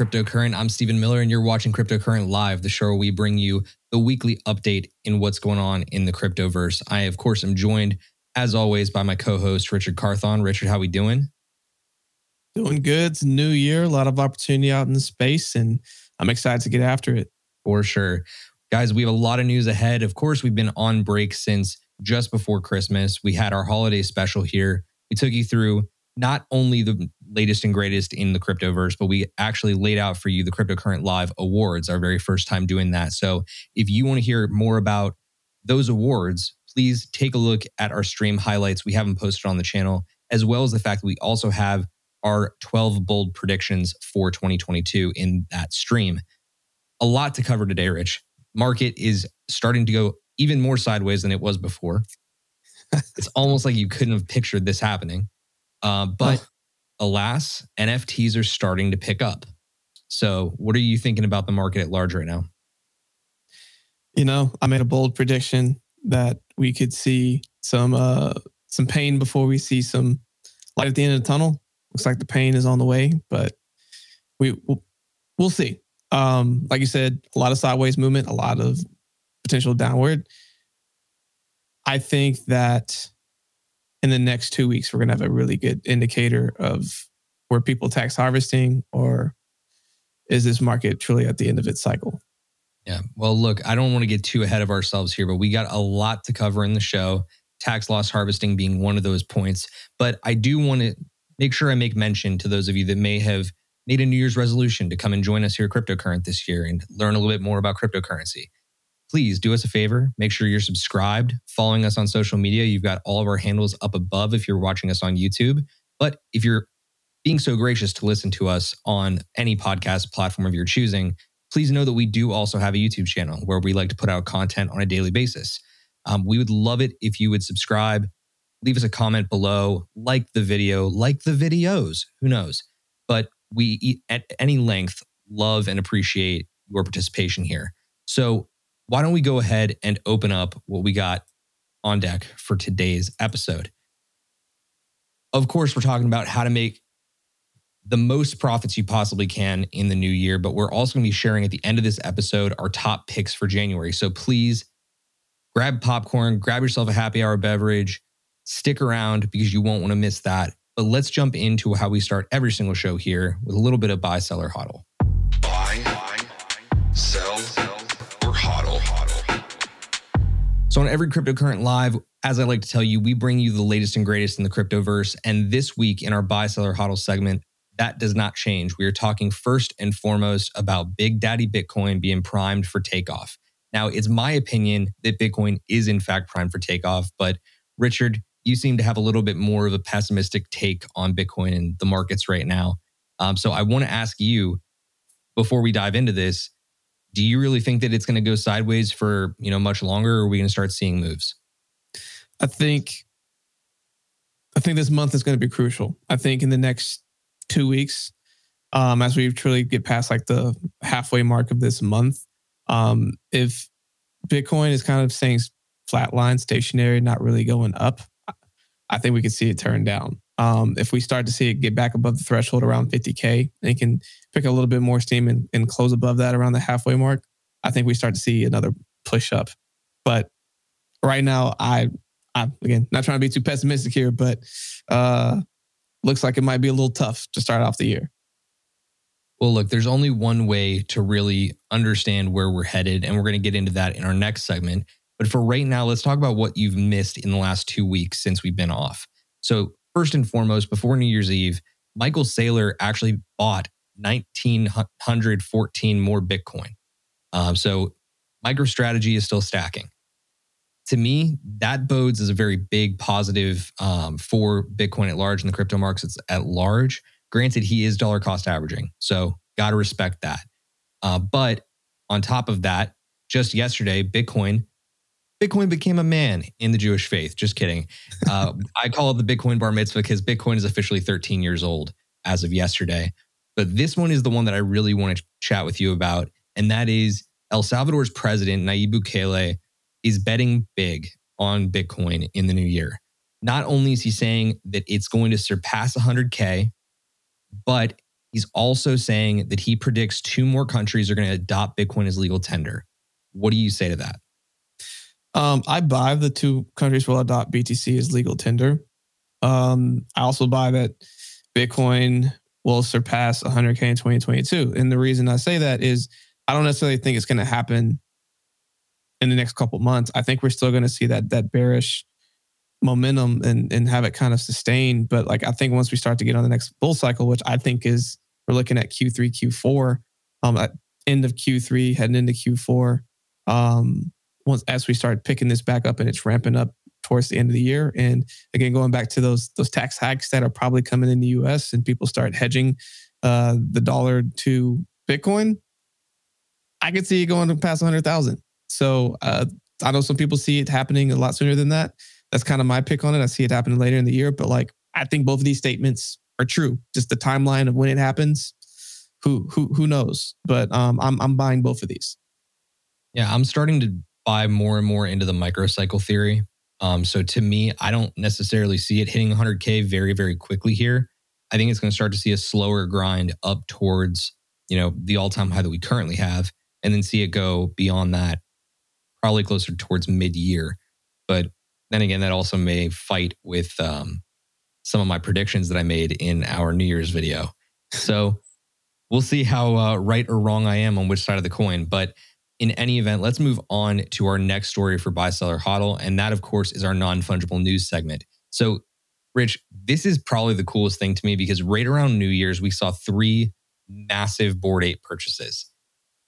Cryptocurrent. I'm Stephen Miller, and you're watching Cryptocurrent Live, the show where we bring you the weekly update in what's going on in the cryptoverse. I, of course, am joined, as always, by my co-host Richard Carthon. Richard, how we doing? Doing good. It's a new year, a lot of opportunity out in the space, and I'm excited to get after it. For sure. Guys, we have a lot of news ahead. Of course, we've been on break since just before Christmas. We had our holiday special here. We took you through not only the latest and greatest in the cryptoverse, but we actually laid out for you the Cryptocurrent Live Awards, our very first time doing that. So if you want to hear more about those awards, please take a look at our stream highlights. We have them posted on the channel, as well as the fact that we also have our 12 bold predictions for 2022 in that stream. A lot to cover today, Rich. Market is starting to go even more sideways than it was before. it's almost like you couldn't have pictured this happening. Uh, but oh. Alas, NFTs are starting to pick up. So, what are you thinking about the market at large right now? You know, I made a bold prediction that we could see some uh, some pain before we see some light at the end of the tunnel. Looks like the pain is on the way, but we we'll, we'll see. Um, like you said, a lot of sideways movement, a lot of potential downward. I think that in the next two weeks, we're going to have a really good indicator of where people tax harvesting or is this market truly at the end of its cycle? Yeah. Well, look, I don't want to get too ahead of ourselves here, but we got a lot to cover in the show, tax loss harvesting being one of those points. But I do want to make sure I make mention to those of you that may have made a New Year's resolution to come and join us here at Cryptocurrent this year and learn a little bit more about cryptocurrency please do us a favor. Make sure you're subscribed, following us on social media. You've got all of our handles up above if you're watching us on YouTube. But if you're being so gracious to listen to us on any podcast platform of your choosing, please know that we do also have a YouTube channel where we like to put out content on a daily basis. Um, we would love it if you would subscribe, leave us a comment below, like the video, like the videos, who knows? But we, at any length, love and appreciate your participation here. So why don't we go ahead and open up what we got on deck for today's episode? Of course, we're talking about how to make the most profits you possibly can in the new year, but we're also going to be sharing at the end of this episode our top picks for January. So please grab popcorn, grab yourself a happy hour beverage, stick around because you won't want to miss that. But let's jump into how we start every single show here with a little bit of buy, seller, hodl. Buy, buy sell So, on every cryptocurrent live, as I like to tell you, we bring you the latest and greatest in the cryptoverse. And this week in our buy seller hodl segment, that does not change. We are talking first and foremost about Big Daddy Bitcoin being primed for takeoff. Now, it's my opinion that Bitcoin is in fact primed for takeoff, but Richard, you seem to have a little bit more of a pessimistic take on Bitcoin and the markets right now. Um, so I want to ask you before we dive into this do you really think that it's going to go sideways for you know much longer or are we going to start seeing moves? I think i think this month is going to be crucial. I think in the next two weeks um, as we truly get past like the halfway mark of this month um, if bitcoin is kind of saying flatline stationary not really going up i think we could see it turn down um, if we start to see it get back above the threshold around 50K and can pick a little bit more steam and, and close above that around the halfway mark, I think we start to see another push up. But right now, I, I again not trying to be too pessimistic here, but uh, looks like it might be a little tough to start off the year. Well, look, there's only one way to really understand where we're headed, and we're going to get into that in our next segment. But for right now, let's talk about what you've missed in the last two weeks since we've been off. So, first and foremost, before New Year's Eve, Michael Saylor actually bought 1,914 more Bitcoin. Um, so, MicroStrategy is still stacking. To me, that bodes as a very big positive um, for Bitcoin at large and the crypto markets at large Granted, he is dollar cost averaging, so got to respect that. Uh, but on top of that, just yesterday, Bitcoin Bitcoin became a man in the Jewish faith. Just kidding. Uh, I call it the Bitcoin bar mitzvah because Bitcoin is officially 13 years old as of yesterday. But this one is the one that I really want to chat with you about. And that is El Salvador's president, Nayib Bukele, is betting big on Bitcoin in the new year. Not only is he saying that it's going to surpass 100K, but he's also saying that he predicts two more countries are going to adopt Bitcoin as legal tender. What do you say to that? Um, I buy the two countries will adopt BTC as legal tender. Um, I also buy that Bitcoin will surpass 100K in 2022. And the reason I say that is I don't necessarily think it's going to happen in the next couple months. I think we're still going to see that that bearish momentum and and have it kind of sustained. But like I think once we start to get on the next bull cycle, which I think is we're looking at Q3, Q4, um, at end of Q3, heading into Q4. Um, once as we start picking this back up and it's ramping up towards the end of the year. And again, going back to those those tax hikes that are probably coming in the US and people start hedging uh, the dollar to Bitcoin, I could see it going past 100,000. So uh, I know some people see it happening a lot sooner than that that's kind of my pick on it. I see it happening later in the year, but like I think both of these statements are true. Just the timeline of when it happens, who who who knows? But um, I'm I'm buying both of these. Yeah, I'm starting to buy more and more into the microcycle theory. Um, so to me, I don't necessarily see it hitting 100k very very quickly here. I think it's going to start to see a slower grind up towards you know the all time high that we currently have, and then see it go beyond that, probably closer towards mid year. But then again, that also may fight with um, some of my predictions that I made in our New Year's video. So we'll see how uh, right or wrong I am on which side of the coin. But in any event, let's move on to our next story for buy seller hodl. And that, of course, is our non fungible news segment. So, Rich, this is probably the coolest thing to me because right around New Year's, we saw three massive Bored Ape purchases.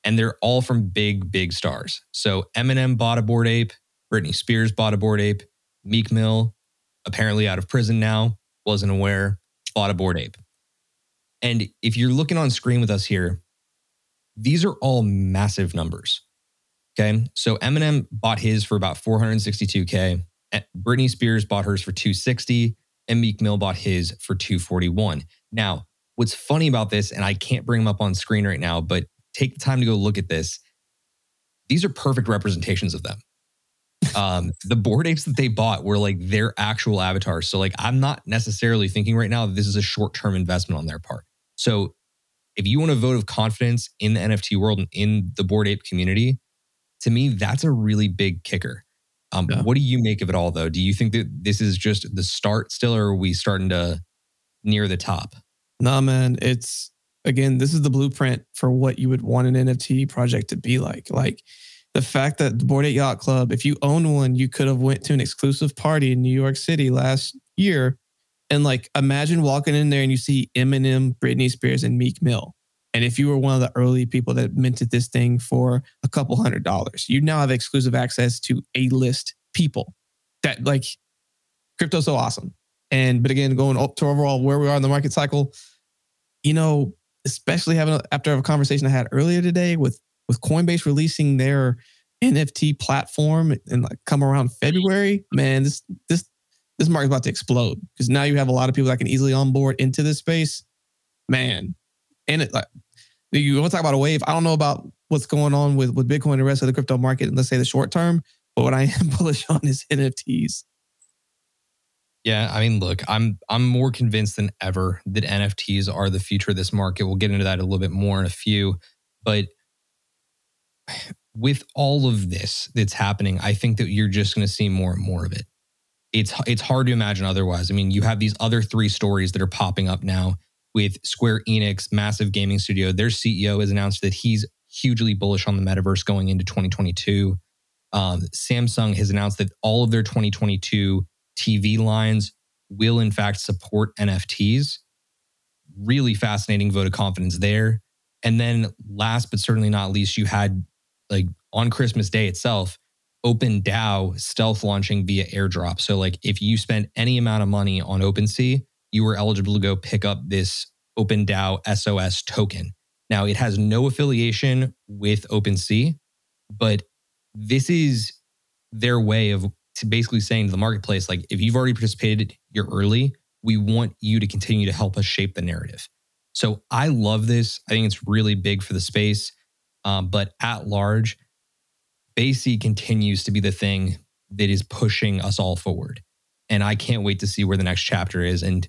And they're all from big, big stars. So Eminem bought a Bored Ape, Britney Spears bought a Bored Ape, Meek Mill, apparently out of prison now, wasn't aware, bought a Bored Ape. And if you're looking on screen with us here, these are all massive numbers. Okay. So Eminem bought his for about 462K. Britney Spears bought hers for 260 and Meek Mill bought his for 241. Now, what's funny about this, and I can't bring them up on screen right now, but take the time to go look at this. These are perfect representations of them um, the Bored Apes that they bought were like their actual avatars. So like I'm not necessarily thinking right now that this is a short-term investment on their part. So if you want a vote of confidence in the NFT world and in the Bored Ape community, to me, that's a really big kicker. Um, yeah. What do you make of it all, though? Do you think that this is just the start still, or are we starting to near the top? Nah, man. It's again, this is the blueprint for what you would want an NFT project to be like. Like the fact that the Bored Ape Yacht Club, if you own one, you could have went to an exclusive party in New York City last year, and like imagine walking in there and you see Eminem, Britney Spears, and Meek Mill. And if you were one of the early people that minted this thing for a couple hundred dollars, you now have exclusive access to a list people that like crypto's so awesome. And but again, going up to overall where we are in the market cycle, you know, especially having a, after a conversation I had earlier today with with Coinbase releasing their NFT platform and like come around February, man, this this this market's about to explode because now you have a lot of people that can easily onboard into this space, man. And it like you want to talk about a wave. I don't know about what's going on with with Bitcoin and the rest of the crypto market. And Let's say the short term, but what I am bullish on is NFTs. Yeah, I mean, look, I'm I'm more convinced than ever that NFTs are the future of this market. We'll get into that a little bit more in a few, but with all of this that's happening, I think that you're just going to see more and more of it. It's it's hard to imagine otherwise. I mean, you have these other three stories that are popping up now with Square Enix, massive gaming studio. Their CEO has announced that he's hugely bullish on the metaverse going into 2022. Um, Samsung has announced that all of their 2022 TV lines will, in fact, support NFTs. Really fascinating vote of confidence there. And then, last but certainly not least, you had like on Christmas Day itself, OpenDAO stealth launching via airdrop. So, like, if you spent any amount of money on OpenSea, you were eligible to go pick up this OpenDAO SOS token. Now, it has no affiliation with OpenSea, but this is their way of basically saying to the marketplace, like, if you've already participated, you're early. We want you to continue to help us shape the narrative. So I love this. I think it's really big for the space. Um, but at large, BAYC continues to be the thing that is pushing us all forward. And I can't wait to see where the next chapter is. And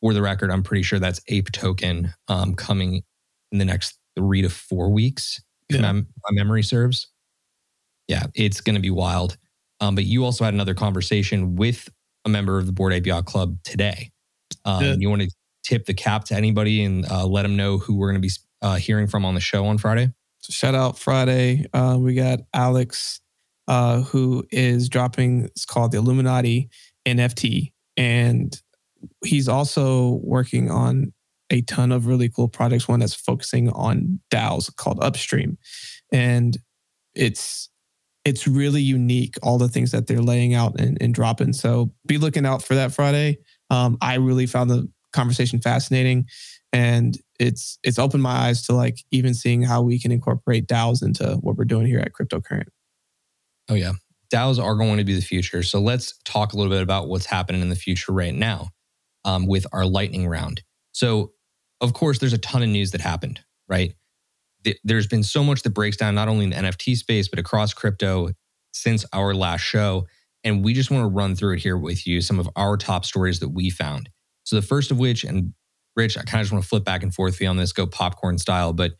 for the record, I'm pretty sure that's Ape Token um, coming in the next three to four weeks, yeah. if my, my memory serves. Yeah, it's going to be wild. Um, but you also had another conversation with a member of the Bored Ape Yacht Club today. Um, yeah. You want to tip the cap to anybody and uh, let them know who we're going to be uh, hearing from on the show on Friday? Shout out Friday. Uh, we got Alex, uh, who is dropping. It's called the Illuminati NFT, and he's also working on a ton of really cool projects. One that's focusing on DAOs called Upstream, and it's it's really unique. All the things that they're laying out and, and dropping. So be looking out for that Friday. Um, I really found the conversation fascinating, and it's it's opened my eyes to like even seeing how we can incorporate DAOs into what we're doing here at Cryptocurrent. Oh yeah, DAOs are going to be the future. So let's talk a little bit about what's happening in the future right now um, with our lightning round. So of course, there's a ton of news that happened, right? There's been so much that breaks down not only in the NFT space but across crypto since our last show. And we just want to run through it here with you, some of our top stories that we found. So the first of which, and Rich, I kind of just want to flip back and forth on this, go popcorn style, but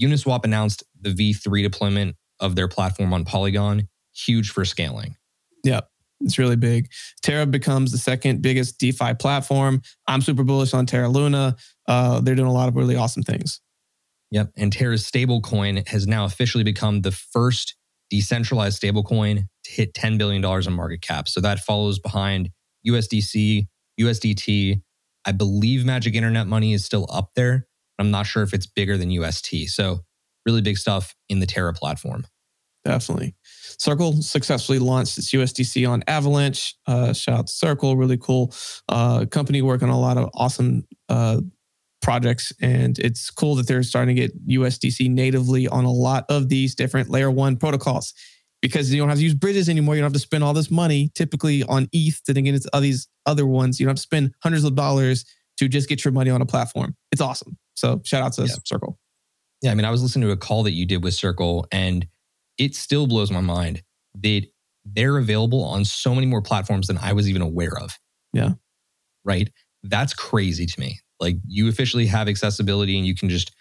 Uniswap announced the V3 deployment of their platform on Polygon, huge for scaling. Yep. It's really big. Terra becomes the second biggest DeFi platform. I'm super bullish on Terra Luna. Uh, they're doing a lot of really awesome things. Yep. And Terra's stablecoin has now officially become the first decentralized stablecoin to hit $10 billion in market cap. So that follows behind USDC, USDT. I believe Magic Internet Money is still up there. I'm not sure if it's bigger than UST. So really big stuff in the Terra platform. Definitely. Circle successfully launched its USDC on Avalanche. Uh, shout out to Circle, really cool uh, company working on a lot of awesome uh, projects. And it's cool that they're starting to get USDC natively on a lot of these different layer one protocols because you don't have to use bridges anymore. You don't have to spend all this money typically on ETH to then get into all these other ones. You don't have to spend hundreds of dollars to just get your money on a platform. It's awesome. So shout out to yeah. Circle. Yeah, I mean, I was listening to a call that you did with Circle, and it still blows my mind that they're available on so many more platforms than I was even aware of. Yeah. Right. That's crazy to me. Like you officially have accessibility and you can just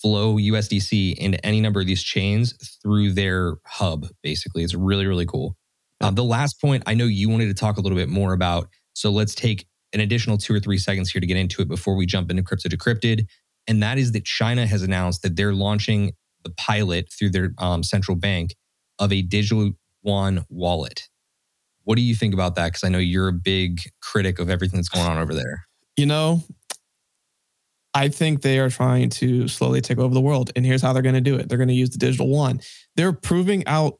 flow USDC into any number of these chains through their hub, basically. It's really, really cool. Uh, the last point I know you wanted to talk a little bit more about. So let's take an additional two or three seconds here to get into it before we jump into Crypto Decrypted. And that is that China has announced that they're launching the pilot through their um, central bank of a digital yuan wallet. What do you think about that? Because I know you're a big critic of everything that's going on over there. You know, I think they are trying to slowly take over the world. And here's how they're going to do it they're going to use the digital yuan. They're proving out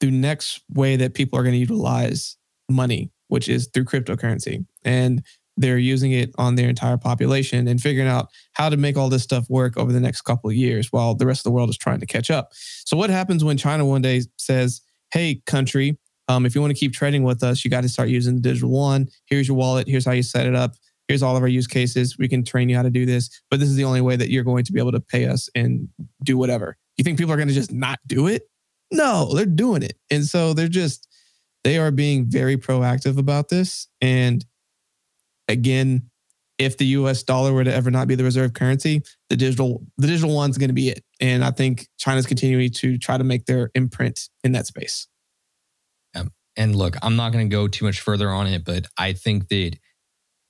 the next way that people are going to utilize money, which is through cryptocurrency. And they're using it on their entire population and figuring out how to make all this stuff work over the next couple of years while the rest of the world is trying to catch up. So, what happens when China one day says, Hey, country, um, if you want to keep trading with us, you got to start using the digital yuan. Here's your wallet. Here's how you set it up. Here's all of our use cases. We can train you how to do this, but this is the only way that you're going to be able to pay us and do whatever. You think people are going to just not do it? No, they're doing it. And so they're just, they are being very proactive about this. And again, if the US dollar were to ever not be the reserve currency, the digital the digital yuan's going to be it. And I think China's continuing to try to make their imprint in that space. And look, I'm not going to go too much further on it, but I think that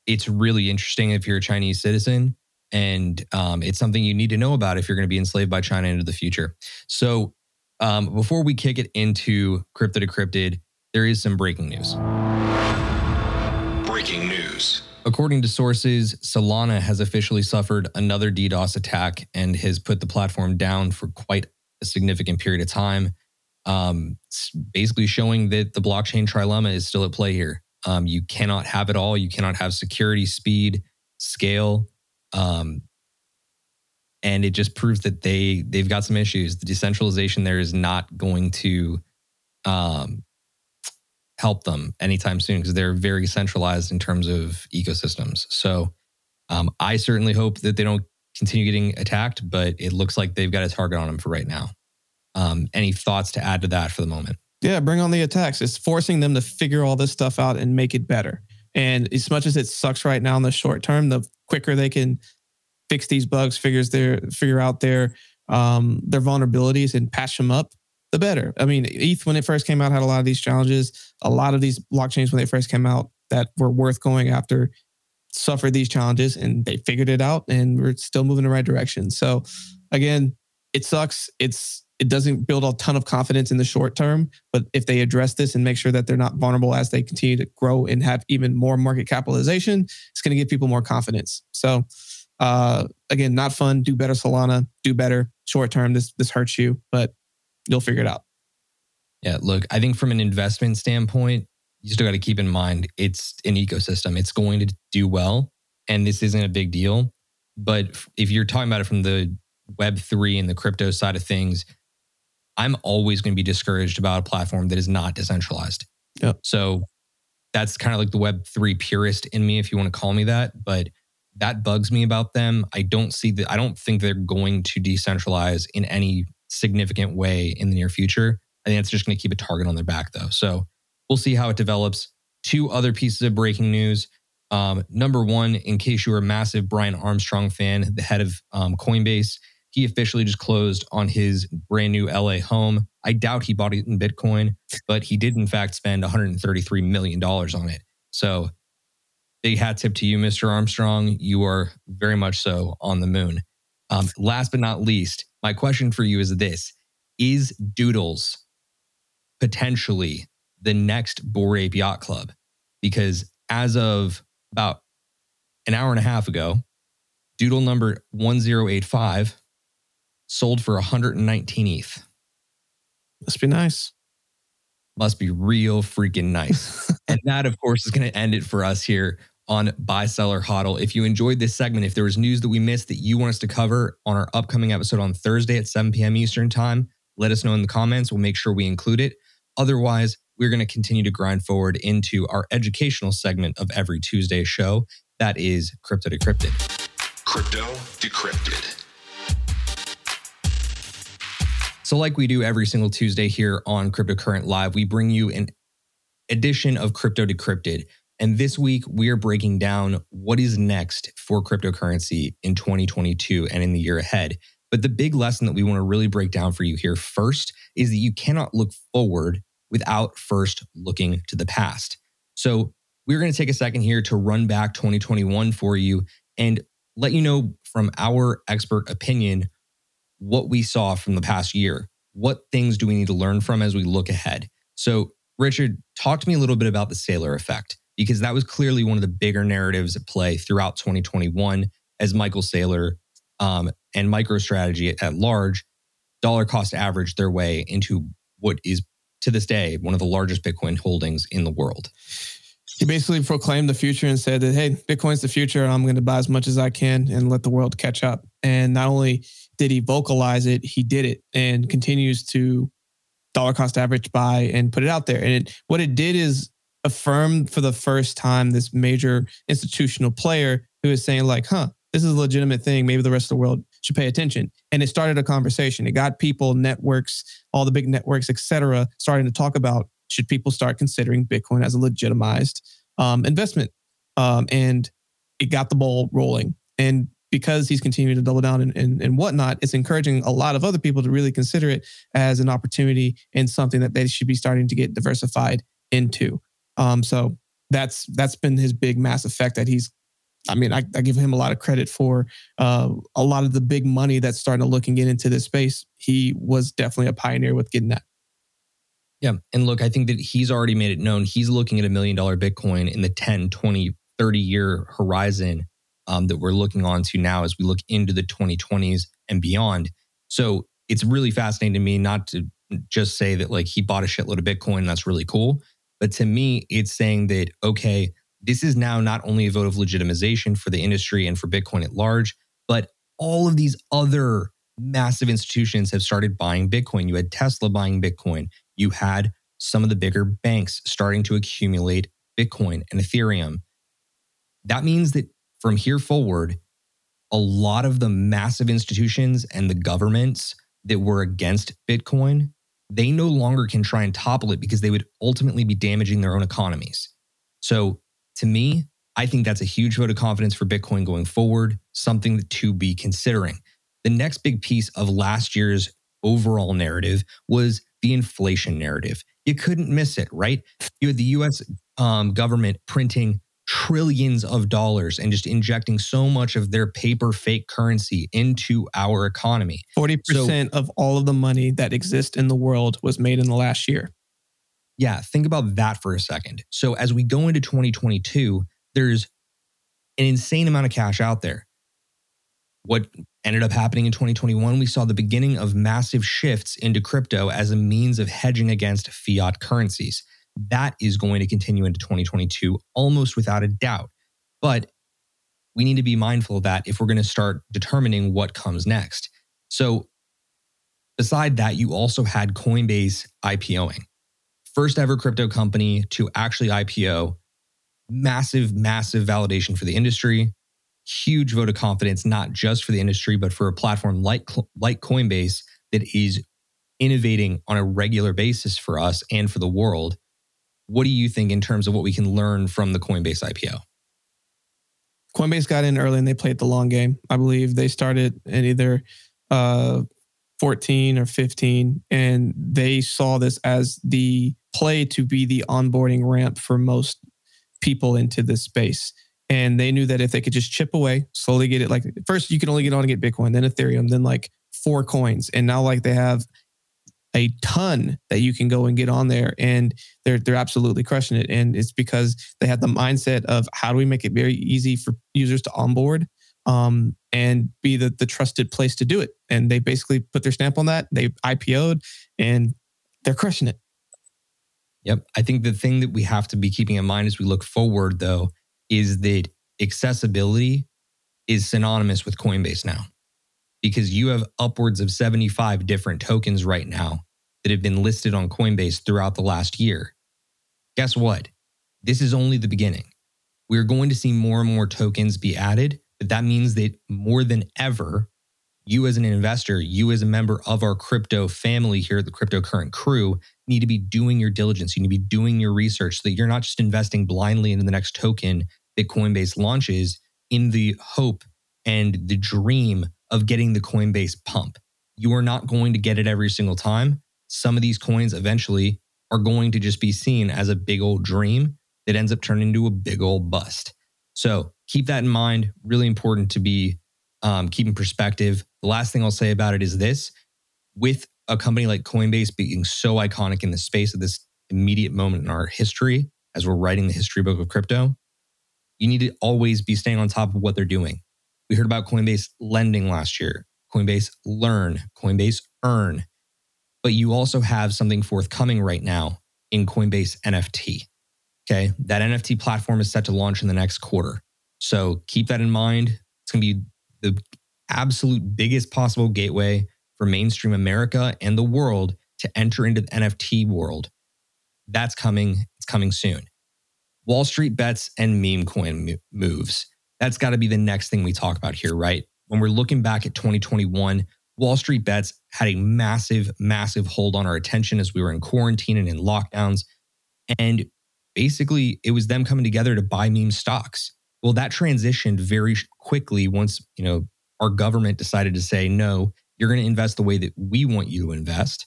it's really interesting if you're a Chinese citizen. And um, it's something you need to know about if you're going to be enslaved by China into the future. So, um, before we kick it into Crypto Decrypted, there is some breaking news. Breaking news. According to sources, Solana has officially suffered another DDoS attack and has put the platform down for quite a significant period of time um, basically showing that the blockchain trilemma is still at play here. Um, you cannot have it all. You cannot have security, speed, scale, um, and it just proves that they they've got some issues. The decentralization there is not going to um, help them anytime soon because they're very centralized in terms of ecosystems. So um, I certainly hope that they don't continue getting attacked, but it looks like they've got a target on them for right now. Um, any thoughts to add to that for the moment? Yeah, bring on the attacks. It's forcing them to figure all this stuff out and make it better. And as much as it sucks right now in the short term, the quicker they can fix these bugs, figures their figure out their um, their vulnerabilities and patch them up, the better. I mean, ETH when it first came out had a lot of these challenges. A lot of these blockchains when they first came out that were worth going after suffered these challenges and they figured it out and we're still moving in the right direction. So again, it sucks. It's it doesn't build a ton of confidence in the short term. But if they address this and make sure that they're not vulnerable as they continue to grow and have even more market capitalization, it's going to give people more confidence. So, uh, again, not fun. Do better, Solana. Do better. Short term, this this hurts you, but you'll figure it out. Yeah, look, I think from an investment standpoint, you still got to keep in mind it's an ecosystem. It's going to do well, and this isn't a big deal. But if you're talking about it from the Web3 and the crypto side of things, I'm always going to be discouraged about a platform that is not decentralized. Yep. So that's kind of like the Web3 purist in me, if you want to call me that. But that bugs me about them. I don't see that, I don't think they're going to decentralize in any significant way in the near future. I think it's just going to keep a target on their back, though. So we'll see how it develops. Two other pieces of breaking news. Um, number one, in case you are a massive Brian Armstrong fan, the head of um, Coinbase, he officially just closed on his brand new LA home. I doubt he bought it in Bitcoin, but he did in fact spend $133 million on it. So big hat tip to you, Mr. Armstrong. You are very much so on the moon. Um, last but not least, my question for you is this Is Doodles potentially the next Bored Ape Yacht Club? Because as of about an hour and a half ago, Doodle number 1085 sold for 119 ETH. Must be nice. Must be real freaking nice. and that, of course, is going to end it for us here on Buy Seller Hodl. If you enjoyed this segment, if there was news that we missed that you want us to cover on our upcoming episode on Thursday at 7 p.m. Eastern Time, let us know in the comments. We'll make sure we include it. Otherwise, we're going to continue to grind forward into our educational segment of every Tuesday show. That is Crypto Decrypted. Crypto Decrypted. So, like we do every single Tuesday here on Cryptocurrent Live, we bring you an edition of Crypto Decrypted. And this week, we are breaking down what is next for cryptocurrency in 2022 and in the year ahead. But the big lesson that we want to really break down for you here first is that you cannot look forward without first looking to the past. So, we're going to take a second here to run back 2021 for you and let you know from our expert opinion what we saw from the past year. What things do we need to learn from as we look ahead? So, Richard, talk to me a little bit about the Saylor effect, because that was clearly one of the bigger narratives at play throughout 2021 as Michael Saylor um, and MicroStrategy at large dollar cost average their way into what is to this day one of the largest Bitcoin holdings in the world. He basically proclaimed the future and said that, hey, Bitcoin's the future. I'm going to buy as much as I can and let the world catch up. And not only did he vocalize it, he did it and continues to dollar cost average buy and put it out there. And it, what it did is affirm for the first time this major institutional player who is saying, like, huh, this is a legitimate thing. Maybe the rest of the world should pay attention. And it started a conversation. It got people, networks, all the big networks, et cetera, starting to talk about should people start considering Bitcoin as a legitimized um, investment. Um, and it got the ball rolling. And because he's continuing to double down and, and, and whatnot, it's encouraging a lot of other people to really consider it as an opportunity and something that they should be starting to get diversified into. Um, so that's that's been his big mass effect that he's I mean, I, I, give him a lot of credit for uh, a lot of the big money that's starting to look and get into this space. He was definitely a pioneer with getting that. Yeah. And look, I think that he's already made it known. He's looking at a million dollar Bitcoin in the 10, 20, 30 year horizon um, that we're looking on to now as we look into the 2020s and beyond. So it's really fascinating to me not to just say that like he bought a shitload of Bitcoin and that's really cool. But to me, it's saying that, okay, this is now not only a vote of legitimization for the industry and for Bitcoin at large, but all of these other massive institutions have started buying Bitcoin. You had Tesla buying Bitcoin. You had some of the bigger banks starting to accumulate Bitcoin and Ethereum. That means that from here forward, a lot of the massive institutions and the governments that were against Bitcoin, they no longer can try and topple it because they would ultimately be damaging their own economies. So to me, I think that's a huge vote of confidence for Bitcoin going forward, something to be considering. The next big piece of last year's overall narrative was the inflation narrative. You couldn't miss it, right? You had the US um, government printing trillions of dollars and just injecting so much of their paper fake currency into our economy. 40% so, of all of the money that exists in the world was made in the last year. Yeah, think about that for a second. So as we go into 2022, there's an insane amount of cash out there. What ended up happening in 2021, we saw the beginning of massive shifts into crypto as a means of hedging against fiat currencies. That is going to continue into 2022 almost without a doubt. But we need to be mindful of that if we're going to start determining what comes next. So, beside that, you also had Coinbase IPOing first ever crypto company to actually IPO. Massive, massive validation for the industry. Huge vote of confidence, not just for the industry, but for a platform like, like Coinbase that is innovating on a regular basis for us and for the world. What do you think in terms of what we can learn from the Coinbase IPO? Coinbase got in early and they played the long game. I believe they started at either uh, 14 or 15, and they saw this as the play to be the onboarding ramp for most people into this space. And they knew that if they could just chip away, slowly get it like first you can only get on and get Bitcoin, then Ethereum, then like four coins. And now like they have a ton that you can go and get on there and they're they're absolutely crushing it. And it's because they have the mindset of how do we make it very easy for users to onboard um, and be the, the trusted place to do it. And they basically put their stamp on that. They IPO'd and they're crushing it. Yep. I think the thing that we have to be keeping in mind as we look forward, though, is that accessibility is synonymous with Coinbase now because you have upwards of 75 different tokens right now that have been listed on Coinbase throughout the last year. Guess what? This is only the beginning. We're going to see more and more tokens be added, but that means that more than ever, you as an investor, you as a member of our crypto family here at the Cryptocurrent crew need to be doing your diligence. You need to be doing your research so that you're not just investing blindly into the next token that Coinbase launches in the hope and the dream of getting the Coinbase pump. You are not going to get it every single time. Some of these coins eventually are going to just be seen as a big old dream that ends up turning into a big old bust. So keep that in mind. Really important to be um, keeping perspective. The last thing I'll say about it is this with a company like Coinbase being so iconic in the space of this immediate moment in our history, as we're writing the history book of crypto, you need to always be staying on top of what they're doing. We heard about Coinbase lending last year, Coinbase Learn, Coinbase Earn, but you also have something forthcoming right now in Coinbase NFT. Okay. That NFT platform is set to launch in the next quarter. So keep that in mind. It's going to be the absolute biggest possible gateway for mainstream America and the world to enter into the NFT world. That's coming. It's coming soon. Wall Street bets and meme coin moves. That's got to be the next thing we talk about here, right? When we're looking back at 2021, Wall Street bets had a massive, massive hold on our attention as we were in quarantine and in lockdowns. And basically, it was them coming together to buy meme stocks. Well, that transitioned very quickly once, you know, our government decided to say, no, you're going to invest the way that we want you to invest.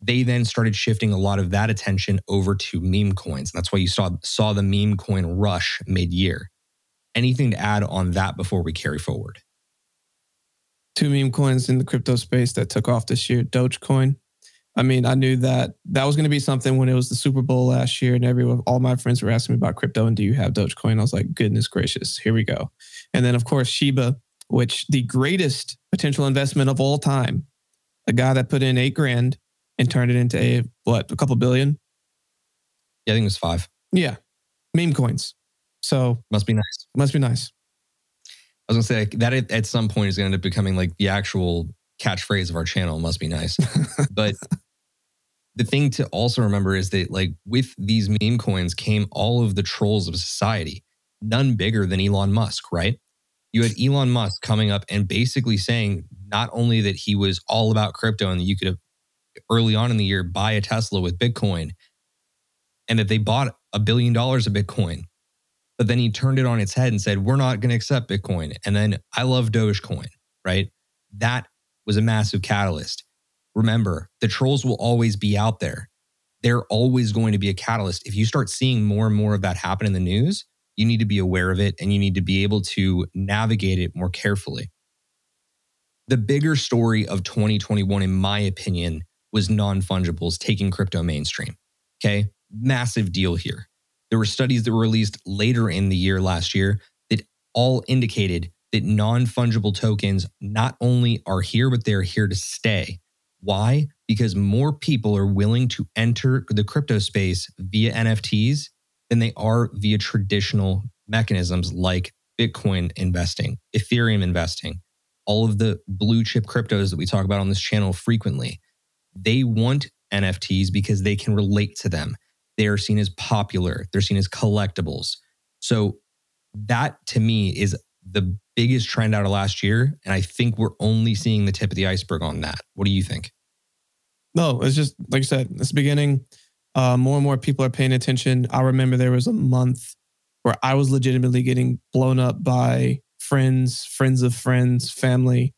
They then started shifting a lot of that attention over to meme coins. And that's why you saw, saw the meme coin rush mid year. Anything to add on that before we carry forward? Two meme coins in the crypto space that took off this year Dogecoin. I mean, I knew that that was going to be something when it was the Super Bowl last year, and everyone, all my friends were asking me about crypto and do you have Dogecoin? I was like, goodness gracious, here we go. And then, of course, Shiba, which the greatest potential investment of all time, a guy that put in eight grand and turned it into a what, a couple billion? Yeah, I think it was five. Yeah, meme coins. So must be nice. Must be nice. I was gonna say that at some point is going to end up becoming like the actual catchphrase of our channel. Must be nice, but the thing to also remember is that like with these meme coins came all of the trolls of society, none bigger than Elon Musk, right? You had Elon Musk coming up and basically saying not only that he was all about crypto and that you could have early on in the year buy a Tesla with Bitcoin and that they bought a billion dollars of Bitcoin. But then he turned it on its head and said, We're not going to accept Bitcoin. And then I love Dogecoin, right? That was a massive catalyst. Remember, the trolls will always be out there. They're always going to be a catalyst. If you start seeing more and more of that happen in the news, you need to be aware of it and you need to be able to navigate it more carefully. The bigger story of 2021, in my opinion, was non fungibles taking crypto mainstream. Okay. Massive deal here. There were studies that were released later in the year last year that all indicated that non fungible tokens not only are here, but they're here to stay. Why? Because more people are willing to enter the crypto space via NFTs than they are via traditional mechanisms like Bitcoin investing, Ethereum investing, all of the blue chip cryptos that we talk about on this channel frequently. They want NFTs because they can relate to them. They are seen as popular, they're seen as collectibles. So, that to me is the biggest trend out of last year. And I think we're only seeing the tip of the iceberg on that. What do you think? No, it's just like I said, it's beginning. Uh, more and more people are paying attention. I remember there was a month where I was legitimately getting blown up by friends, friends of friends, family,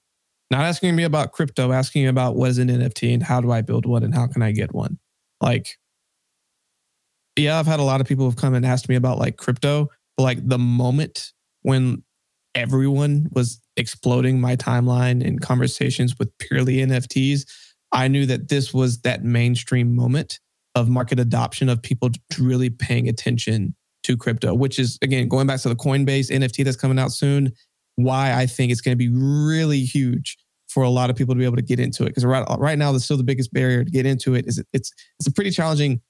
not asking me about crypto, asking me about what is an NFT and how do I build one and how can I get one. Like, yeah, I've had a lot of people have come and asked me about like crypto, but like the moment when everyone was exploding my timeline in conversations with purely NFTs, I knew that this was that mainstream moment of market adoption of people really paying attention to crypto, which is again going back to the Coinbase NFT that's coming out soon. Why I think it's going to be really huge for a lot of people to be able to get into it because right right now, the still the biggest barrier to get into it is it's it's a pretty challenging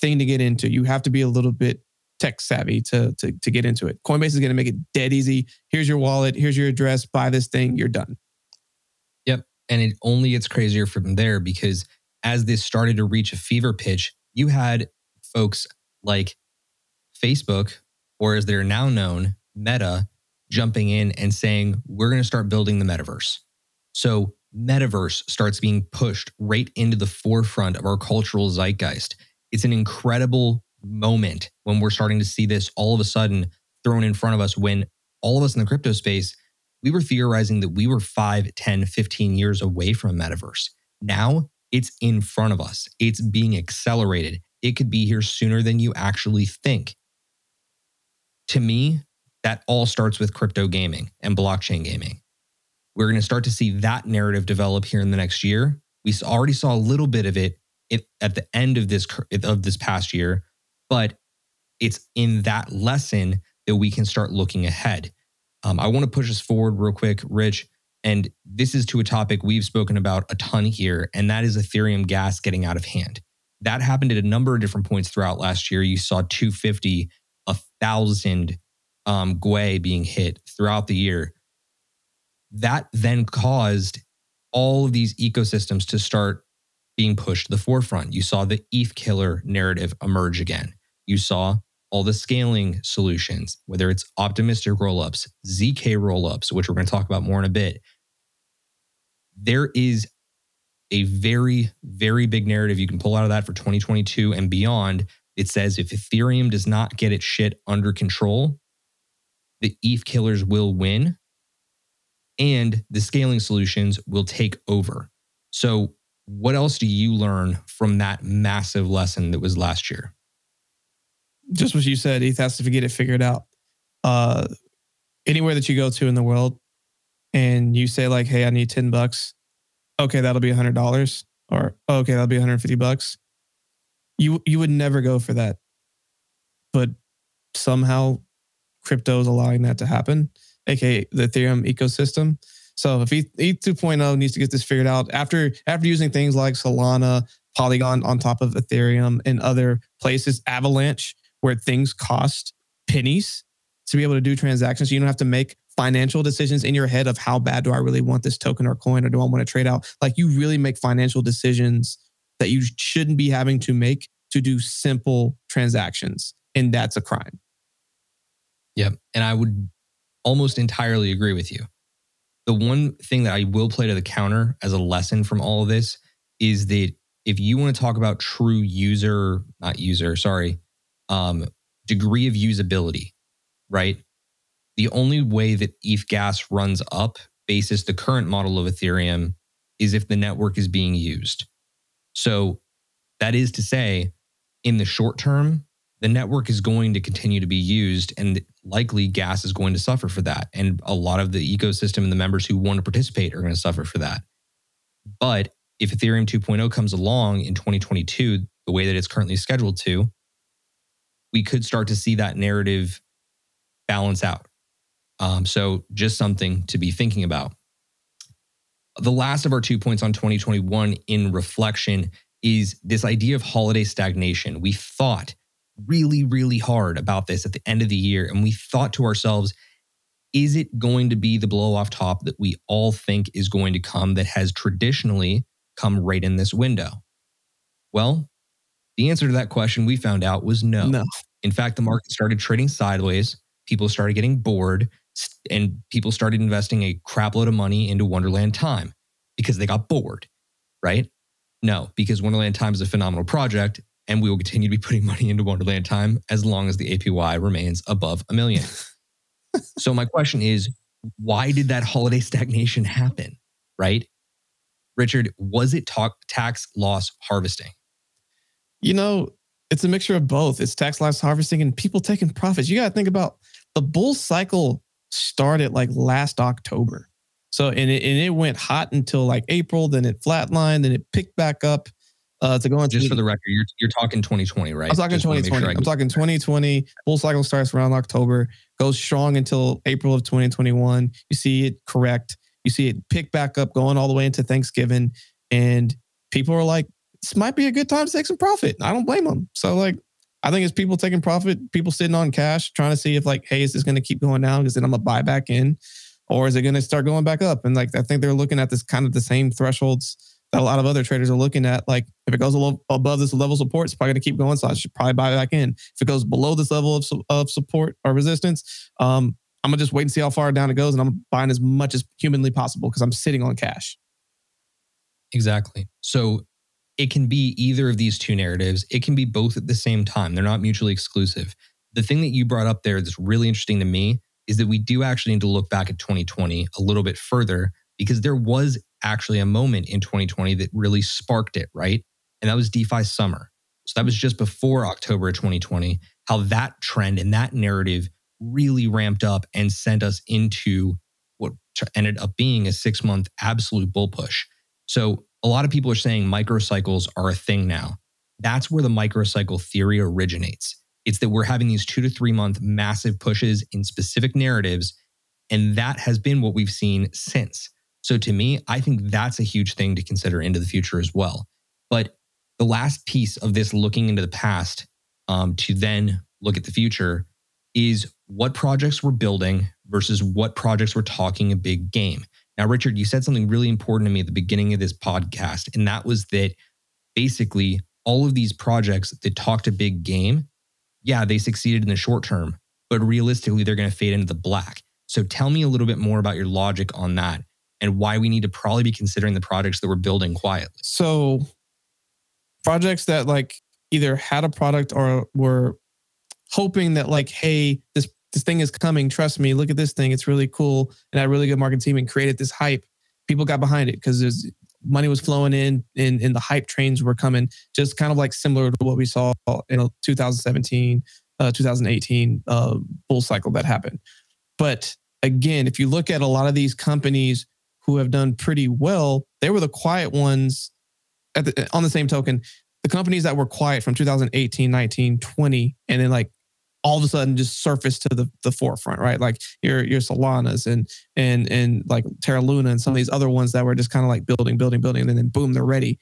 thing to get into. You have to be a little bit tech savvy to, to, to get into it. Coinbase is going to make it dead easy. Here's your wallet. Here's your address. Buy this thing. You're done. Yep. And it only gets crazier from there because as this started to reach a fever pitch, you had folks like Facebook, or as they're now known, Meta, jumping in and saying, we're going to start building the metaverse. So, metaverse starts being pushed right into the forefront of our cultural zeitgeist. It's an incredible moment when we're starting to see this all of a sudden thrown in front of us when all of us in the crypto space we were theorizing that we were 5 10 15 years away from a metaverse. Now it's in front of us. It's being accelerated. It could be here sooner than you actually think. To me that all starts with crypto gaming and blockchain gaming. We're going to start to see that narrative develop here in the next year. We already saw a little bit of it at the end of this of this past year but it's in that lesson that we can start looking ahead. Um, I want to push us forward real quick, Rich. And this is to a topic we've spoken about a ton here, and that is Ethereum gas getting out of hand. That happened at a number of different points throughout last year. You saw 250, a thousand um, Gwei being hit throughout the year. That then caused all of these ecosystems to start being pushed to the forefront. You saw the ETH killer narrative emerge again you saw all the scaling solutions, whether it's optimistic rollups, ZK rollups, which we're going to talk about more in a bit. There is a very, very big narrative you can pull out of that for 2022 and beyond. It says if Ethereum does not get its shit under control, the ETH killers will win and the scaling solutions will take over. So, what else do you learn from that massive lesson that was last year? Just what you said, ETH has to get it figured out. Uh, anywhere that you go to in the world and you say, like, hey, I need 10 bucks. Okay, that'll be $100. Or, okay, that'll be 150 bucks. You, you would never go for that. But somehow crypto is allowing that to happen, aka the Ethereum ecosystem. So if ETH, ETH 2.0 needs to get this figured out after after using things like Solana, Polygon on top of Ethereum and other places, Avalanche, where things cost pennies to be able to do transactions. You don't have to make financial decisions in your head of how bad do I really want this token or coin or do I want to trade out? Like you really make financial decisions that you shouldn't be having to make to do simple transactions. And that's a crime. Yep. And I would almost entirely agree with you. The one thing that I will play to the counter as a lesson from all of this is that if you want to talk about true user, not user, sorry, um, degree of usability, right? The only way that ETH gas runs up basis the current model of Ethereum is if the network is being used. So that is to say, in the short term, the network is going to continue to be used and likely gas is going to suffer for that. And a lot of the ecosystem and the members who want to participate are going to suffer for that. But if Ethereum 2.0 comes along in 2022, the way that it's currently scheduled to, we could start to see that narrative balance out. Um, so, just something to be thinking about. The last of our two points on 2021 in reflection is this idea of holiday stagnation. We thought really, really hard about this at the end of the year. And we thought to ourselves, is it going to be the blow off top that we all think is going to come that has traditionally come right in this window? Well, the answer to that question we found out was no. No. In fact, the market started trading sideways. People started getting bored and people started investing a crapload of money into Wonderland Time because they got bored, right? No, because Wonderland Time is a phenomenal project and we will continue to be putting money into Wonderland Time as long as the APY remains above a million. so my question is, why did that holiday stagnation happen? Right, Richard, was it talk, tax loss harvesting? You know, it's a mixture of both. It's tax loss harvesting and people taking profits. You got to think about the bull cycle started like last October. So and it, and it went hot until like April, then it flatlined, then it picked back up uh, to go into just for the record, you're you're talking 2020, right? I'm talking Just 2020. sure I'm talking 2020. Bull cycle starts around October, goes strong until April of 2021. You see it correct. You see it pick back up, going all the way into Thanksgiving, and people are like, "This might be a good time to take some profit." I don't blame them. So like, I think it's people taking profit, people sitting on cash, trying to see if like, hey, is this going to keep going down? Because then I'm gonna buy back in, or is it going to start going back up? And like, I think they're looking at this kind of the same thresholds a lot of other traders are looking at. Like, if it goes a little above this level of support, it's probably going to keep going. So I should probably buy back in. If it goes below this level of, of support or resistance, um, I'm gonna just wait and see how far down it goes, and I'm buying as much as humanly possible because I'm sitting on cash. Exactly. So it can be either of these two narratives. It can be both at the same time. They're not mutually exclusive. The thing that you brought up there that's really interesting to me is that we do actually need to look back at 2020 a little bit further because there was actually a moment in 2020 that really sparked it, right? And that was DeFi summer. So that was just before October of 2020, how that trend and that narrative really ramped up and sent us into what ended up being a six month absolute bull push. So a lot of people are saying microcycles are a thing now. That's where the microcycle theory originates. It's that we're having these two to three month massive pushes in specific narratives. And that has been what we've seen since. So to me, I think that's a huge thing to consider into the future as well. But the last piece of this looking into the past um, to then look at the future is what projects we're building versus what projects we're talking a big game. Now, Richard, you said something really important to me at the beginning of this podcast, and that was that basically all of these projects that talked a big game, yeah, they succeeded in the short term, but realistically, they're going to fade into the black. So tell me a little bit more about your logic on that and why we need to probably be considering the projects that we're building quietly. So projects that like either had a product or were hoping that like, hey, this this thing is coming. Trust me. Look at this thing. It's really cool. And had a really good marketing team and created this hype. People got behind it because there's money was flowing in and, and the hype trains were coming, just kind of like similar to what we saw in 2017, uh, 2018 uh, bull cycle that happened. But again, if you look at a lot of these companies who have done pretty well, they were the quiet ones. The, on the same token, the companies that were quiet from 2018, 19, 20, and then like all of a sudden just surface to the, the forefront, right? Like your your Solanas and and and like Terra Luna and some of these other ones that were just kind of like building, building, building, and then boom, they're ready.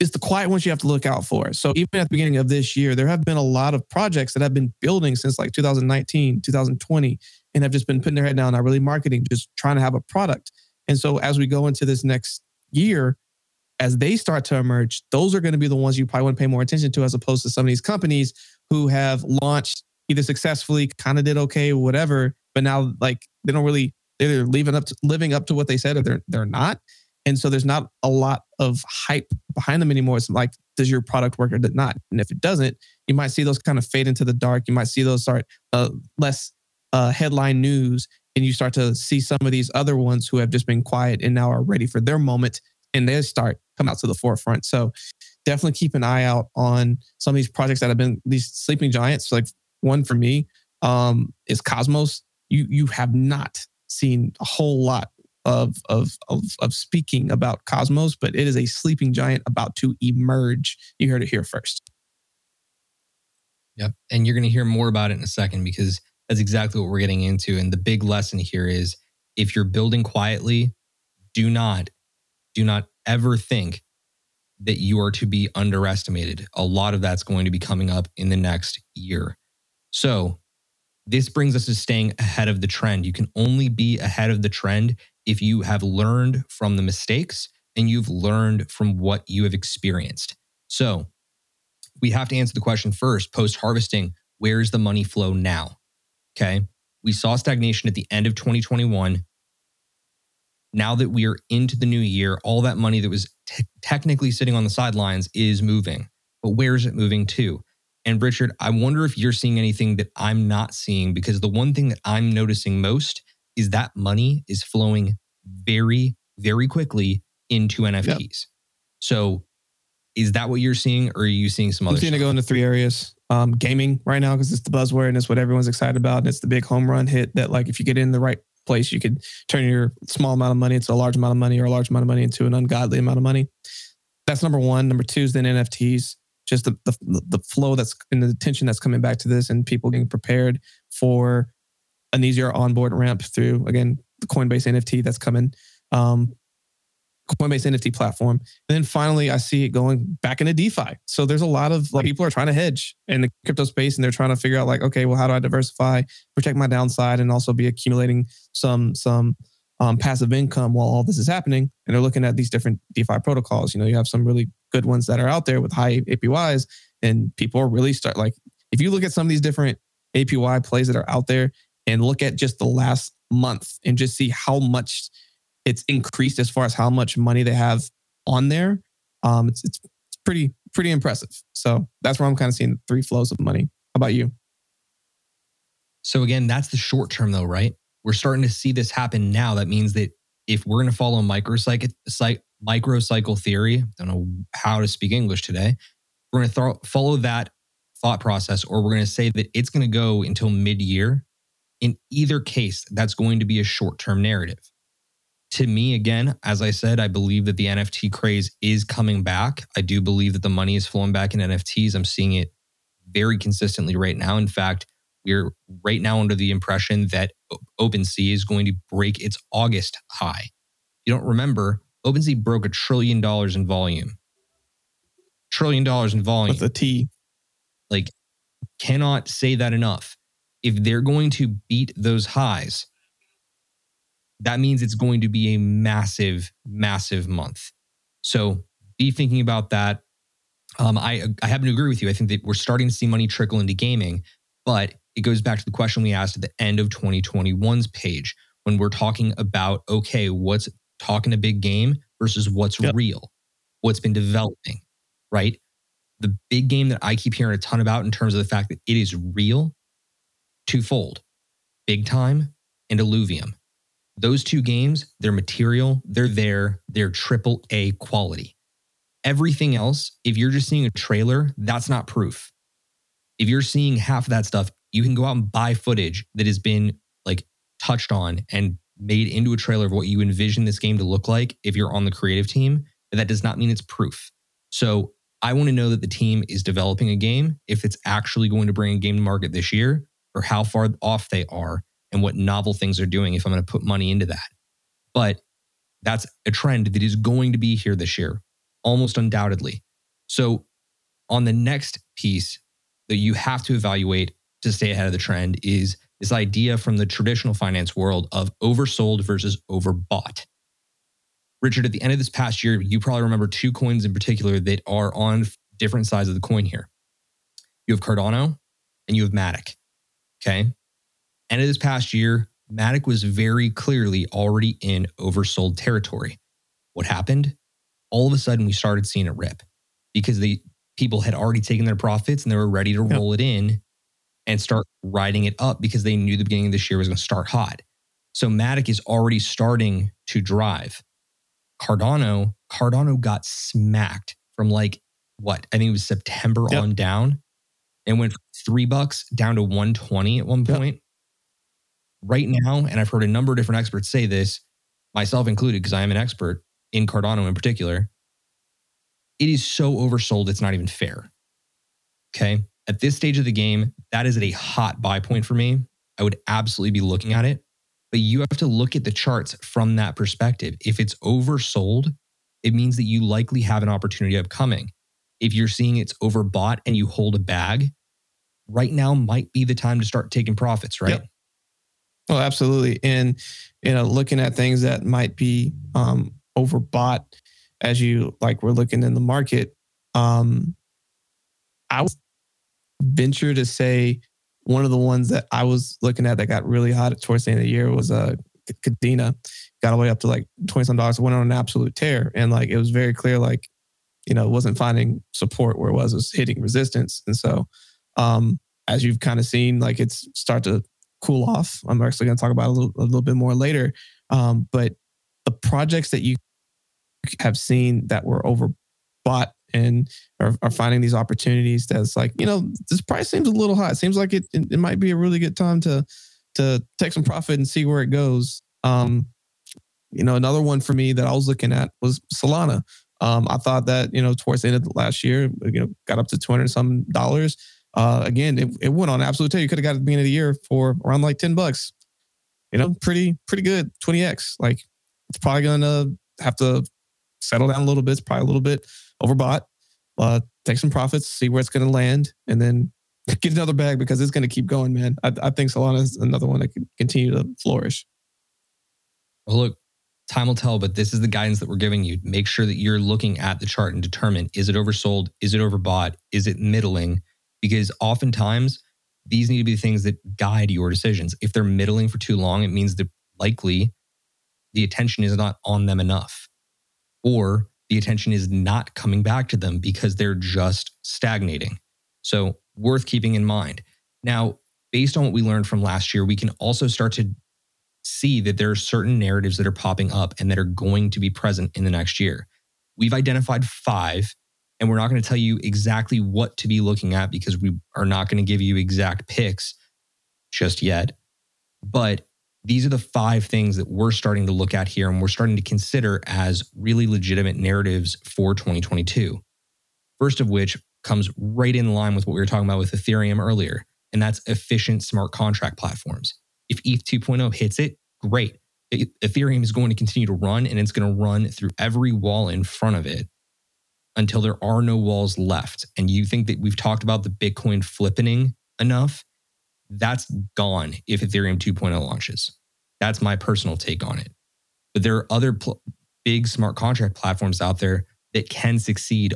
It's the quiet ones you have to look out for. So even at the beginning of this year, there have been a lot of projects that have been building since like 2019, 2020, and have just been putting their head down, not really marketing, just trying to have a product. And so as we go into this next year, as they start to emerge, those are going to be the ones you probably want to pay more attention to as opposed to some of these companies who have launched either successfully, kind of did okay, whatever, but now like they don't really they're living up to, living up to what they said or they're they're not. And so there's not a lot of hype behind them anymore. It's like, does your product work or did not? And if it doesn't, you might see those kind of fade into the dark. You might see those start uh, less uh, headline news, and you start to see some of these other ones who have just been quiet and now are ready for their moment, and they start come out to the forefront. So definitely keep an eye out on some of these projects that have been these sleeping giants. Like one for me um, is Cosmos. You you have not seen a whole lot of, of of of speaking about Cosmos, but it is a sleeping giant about to emerge. You heard it here first. Yep, and you're going to hear more about it in a second because that's exactly what we're getting into. And the big lesson here is if you're building quietly, do not do not ever think that you are to be underestimated. A lot of that's going to be coming up in the next year. So, this brings us to staying ahead of the trend. You can only be ahead of the trend if you have learned from the mistakes and you've learned from what you have experienced. So, we have to answer the question first post harvesting, where's the money flow now? Okay. We saw stagnation at the end of 2021 now that we are into the new year, all that money that was t- technically sitting on the sidelines is moving. But where is it moving to? And Richard, I wonder if you're seeing anything that I'm not seeing because the one thing that I'm noticing most is that money is flowing very, very quickly into NFTs. Yep. So is that what you're seeing or are you seeing some other I'm seeing stuff? it go into three areas. Um, gaming right now because it's the buzzword and it's what everyone's excited about and it's the big home run hit that like if you get in the right place. You could turn your small amount of money into a large amount of money or a large amount of money into an ungodly amount of money. That's number one. Number two is then NFTs, just the, the, the flow that's and the attention that's coming back to this and people getting prepared for an easier onboard ramp through, again, the Coinbase NFT that's coming. Um, Coinbase NFT platform. And then finally, I see it going back into DeFi. So there's a lot of like people are trying to hedge in the crypto space and they're trying to figure out like, okay, well, how do I diversify, protect my downside, and also be accumulating some some um, passive income while all this is happening. And they're looking at these different DeFi protocols. You know, you have some really good ones that are out there with high APYs, and people are really start like if you look at some of these different APY plays that are out there and look at just the last month and just see how much it's increased as far as how much money they have on there. Um, it's, it's pretty pretty impressive. So that's where I'm kind of seeing three flows of money. How about you? So again, that's the short term though, right? We're starting to see this happen now. That means that if we're going to follow microcycle microcycle theory, I don't know how to speak English today. We're going to th- follow that thought process, or we're going to say that it's going to go until mid year. In either case, that's going to be a short term narrative to me, again, as I said, I believe that the NFT craze is coming back. I do believe that the money is flowing back in NFTs. I'm seeing it very consistently right now. In fact, we're right now under the impression that OpenSea is going to break its August high. You don't remember, OpenSea broke a trillion dollars in volume. Trillion dollars in volume. With a T. Like, cannot say that enough. If they're going to beat those highs, that means it's going to be a massive, massive month. So be thinking about that. Um, I I happen to agree with you. I think that we're starting to see money trickle into gaming, but it goes back to the question we asked at the end of 2021's page when we're talking about okay, what's talking a big game versus what's yep. real, what's been developing, right? The big game that I keep hearing a ton about in terms of the fact that it is real twofold big time and Illuvium. Those two games, they're material, they're there, they're triple A quality. Everything else, if you're just seeing a trailer, that's not proof. If you're seeing half of that stuff, you can go out and buy footage that has been like touched on and made into a trailer of what you envision this game to look like if you're on the creative team. But that does not mean it's proof. So I want to know that the team is developing a game, if it's actually going to bring a game to market this year, or how far off they are, and what novel things they're doing if I'm going to put money into that. But that's a trend that is going to be here this year, almost undoubtedly. So, on the next piece that you have to evaluate to stay ahead of the trend is this idea from the traditional finance world of oversold versus overbought. Richard, at the end of this past year, you probably remember two coins in particular that are on different sides of the coin here. You have Cardano and you have Matic. Okay. End of this past year, Matic was very clearly already in oversold territory. What happened? All of a sudden, we started seeing it rip because the people had already taken their profits and they were ready to Yep. roll it in and start riding it up because they knew the beginning of this year was going to start hot. So Matic is already starting to drive. Cardano, Cardano got smacked from like what? I think it was September Yep. on down and went from three bucks down to 120 at one Yep. Right now, and I've heard a number of different experts say this, myself included, because I am an expert in Cardano in particular. It is so oversold, it's not even fair. Okay. At this stage of the game, that is at a hot buy point for me. I would absolutely be looking at it, but you have to look at the charts from that perspective. If it's oversold, it means that you likely have an opportunity upcoming. If you're seeing it's overbought and you hold a bag, right now might be the time to start taking profits, right? Yep. Oh, absolutely. And you know, looking at things that might be um, overbought as you like we're looking in the market. Um, I would venture to say one of the ones that I was looking at that got really hot towards the end of the year was uh Kadena. Got all the way up to like twenty some dollars. Went on an absolute tear, and like it was very clear, like you know, wasn't finding support where it was, it was hitting resistance, and so um, as you've kind of seen, like it's start to cool off. I'm actually going to talk about a little, a little bit more later. Um, but the projects that you have seen that were overbought and are, are finding these opportunities that's like, you know, this price seems a little high. It seems like it, it, it might be a really good time to, to take some profit and see where it goes. Um, you know, another one for me that I was looking at was Solana. Um, I thought that, you know, towards the end of the last year, you know, got up to 200 some dollars. Uh, again, it, it went on absolute tear. You could have got it at the beginning of the year for around like 10 bucks. You know, pretty, pretty good. 20x. Like it's probably gonna have to settle down a little bit. It's probably a little bit overbought. Uh, take some profits, see where it's gonna land, and then get another bag because it's gonna keep going, man. I, I think Solana is another one that can continue to flourish. Well, look, time will tell, but this is the guidance that we're giving you. Make sure that you're looking at the chart and determine is it oversold? Is it overbought? Is it middling? Because oftentimes these need to be things that guide your decisions. If they're middling for too long, it means that likely the attention is not on them enough, or the attention is not coming back to them because they're just stagnating. So, worth keeping in mind. Now, based on what we learned from last year, we can also start to see that there are certain narratives that are popping up and that are going to be present in the next year. We've identified five, and we're not going to tell you exactly what to be looking at because we are not going to give you exact picks just yet. But these are the five things that we're starting to look at here and we're starting to consider as really legitimate narratives for 2022. First of which comes right in line with what we were talking about with Ethereum earlier, and that's efficient smart contract platforms. If ETH 2.0 hits it, great. Ethereum is going to continue to run and it's going to run through every wall in front of it until there are no walls left. And you think that we've talked about the Bitcoin flipping enough? That's gone if Ethereum 2.0 launches. That's my personal take on it. But there are other pl- big smart contract platforms out there that can succeed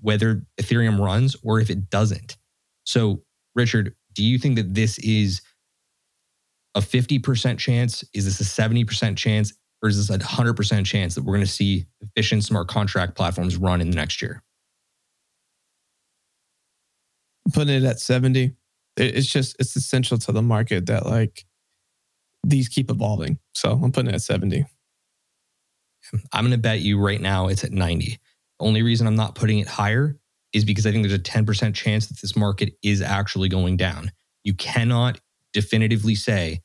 whether Ethereum runs or if it doesn't. So, Richard, do you think that this is a 50% chance? Is this a 70% chance? Or is this a 100% chance that we're going to see efficient smart contract platforms run in the next year? putting it at 70. it's just it's essential to the market that like these keep evolving. So I'm putting it at 70. I'm going to bet you right now it's at 90. The only reason I'm not putting it higher is because I think there's a 10% chance that this market is actually going down. You cannot definitively say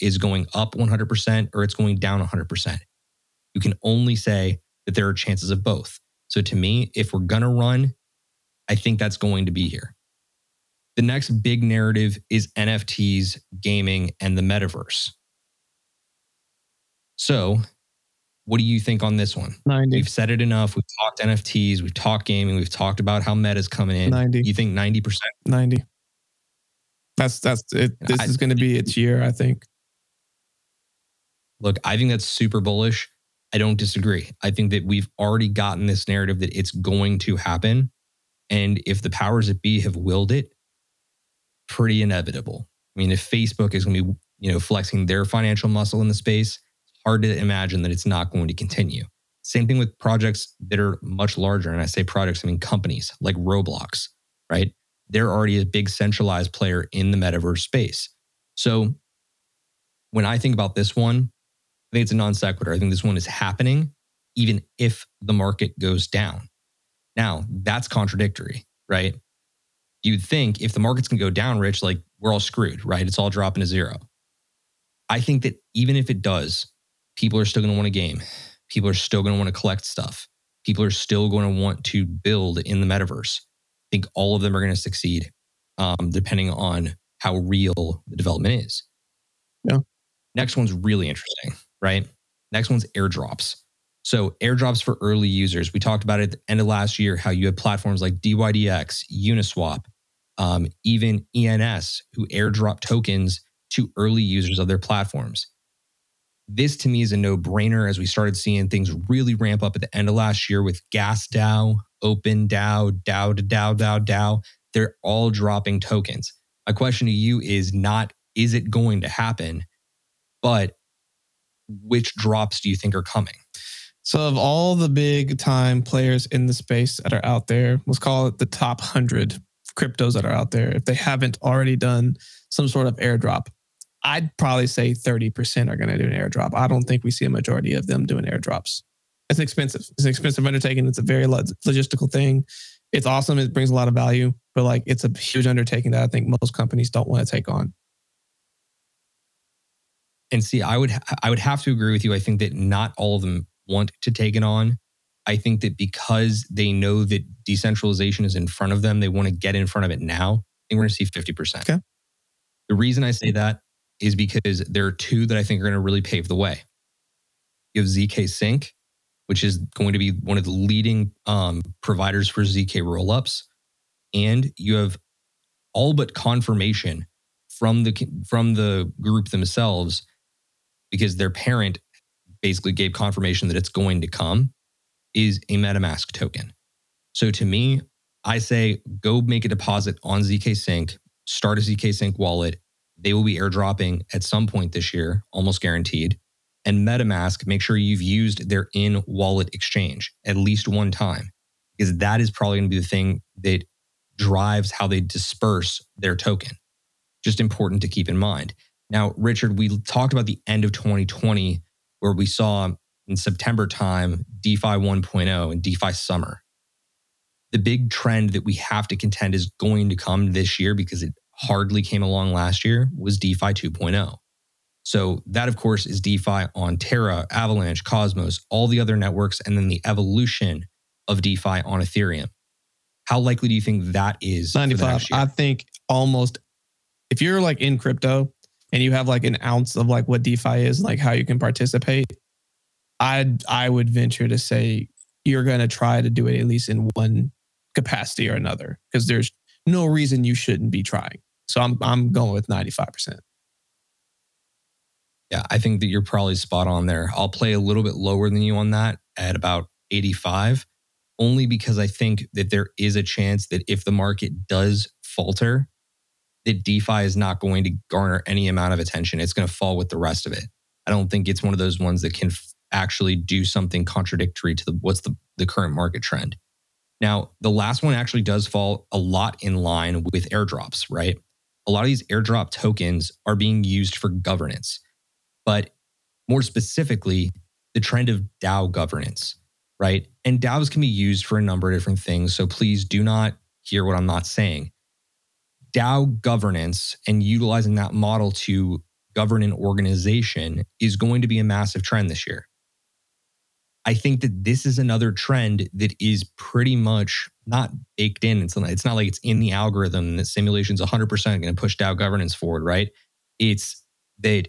is going up 100% or it's going down 100%. You can only say that there are chances of both. So to me, if we're going to run, I think that's going to be here. The next big narrative is NFTs, gaming, and the metaverse. So, what do you think on this one? 90. We've said it enough. We've talked NFTs, we've talked gaming, we've talked about how meta's coming in. 90. You think 90%? 90. That's that's it. This I- is going to be its year, I think. Look, I think that's super bullish. I don't disagree. I think that we've already gotten this narrative that it's going to happen. And if the powers that be have willed it, pretty inevitable. I mean, if Facebook is going to be, you know, flexing their financial muscle in the space, it's hard to imagine that it's not going to continue. Same thing with projects that are much larger. And I say projects, I mean companies like Roblox, right? They're already a big centralized player in the metaverse space. So when I think about this one, I think it's a non sequitur. I think this one is happening even if the market goes down. Now, that's contradictory, right? You'd think if the markets can go down, Rich, like we're all screwed, right? It's all dropping to zero. I think that even if it does, people are still going to want a game. People are still going to want to collect stuff. People are still going to want to build in the metaverse. I think all of them are going to succeed, um, depending on how real the development is. Yeah. Next one's really interesting, right? Next one's airdrops. So airdrops for early users. We talked about it at the end of last year, how you had platforms like DYDX, Uniswap, um, even ENS, who airdrop tokens to early users of their platforms. This to me is a no brainer as we started seeing things really ramp up at the end of last year with Gas DAO, Open DAO, DAO to DAO, DAO, DAO. They're all dropping tokens. My question to you is not, is it going to happen? But which drops do you think are coming? So, of all the big time players in the space that are out there, let's call it the top 100 cryptos that are out there, if they haven't already done some sort of airdrop, I'd probably say 30% are going to do an airdrop. I don't think we see a majority of them doing airdrops. It's expensive. It's an expensive undertaking. It's a very logistical thing. It's awesome. It brings a lot of value, but like it's a huge undertaking that I think most companies don't want to take on. And see, I would I would have to agree with you. I think that not all of them want to take it on. I think that because they know that decentralization is in front of them, they want to get in front of it now. I think we're going to see 50%. Okay. The reason I say that is because there are two that I think are going to really pave the way. You have ZK Sync, which is going to be one of the leading um, providers for ZK rollups, and you have all but confirmation from the from the group themselves because their parent basically gave confirmation that it's going to come is a MetaMask token. So to me, I say go make a deposit on ZK Sync, start a ZK Sync wallet. They will be airdropping at some point this year, almost guaranteed. And MetaMask, make sure you've used their in wallet exchange at least one time, because that is probably going to be the thing that drives how they disperse their token. Just important to keep in mind. Now, Richard, we talked about the end of 2020, where we saw in September time DeFi 1.0 and DeFi summer. The big trend that we have to contend is going to come this year because it hardly came along last year was DeFi 2.0. So, that, of course, is DeFi on Terra, Avalanche, Cosmos, all the other networks, and then the evolution of DeFi on Ethereum. How likely do you think that is? for the 95. next year? I think almost if you're like in crypto and you have like an ounce of like what DeFi is, like how you can participate, I'd I would venture to say you're gonna try to do it at least in one capacity or another. Because there's no reason you shouldn't be trying. So I'm I'm going with 95%. Yeah, I think that you're probably spot on there. I'll play a little bit lower than you on that at about 85, only because I think that there is a chance that if the market does falter, that DeFi is not going to garner any amount of attention. It's going to fall with the rest of it. I don't think it's one of those ones that can f- actually do something contradictory to the, what's the, the current market trend. Now, the last one actually does fall a lot in line with airdrops, right? a lot of these airdrop tokens are being used for governance, but more specifically, the trend of DAO governance, right? And DAOs can be used for a number of different things. So please do not hear what I'm not saying. DAO governance and utilizing that model to govern an organization is going to be a massive trend this year. I think that this is another trend that is pretty much not baked in. It's not, it's not like it's in the algorithm that simulation's 100% going to push DAO governance forward, right? It's that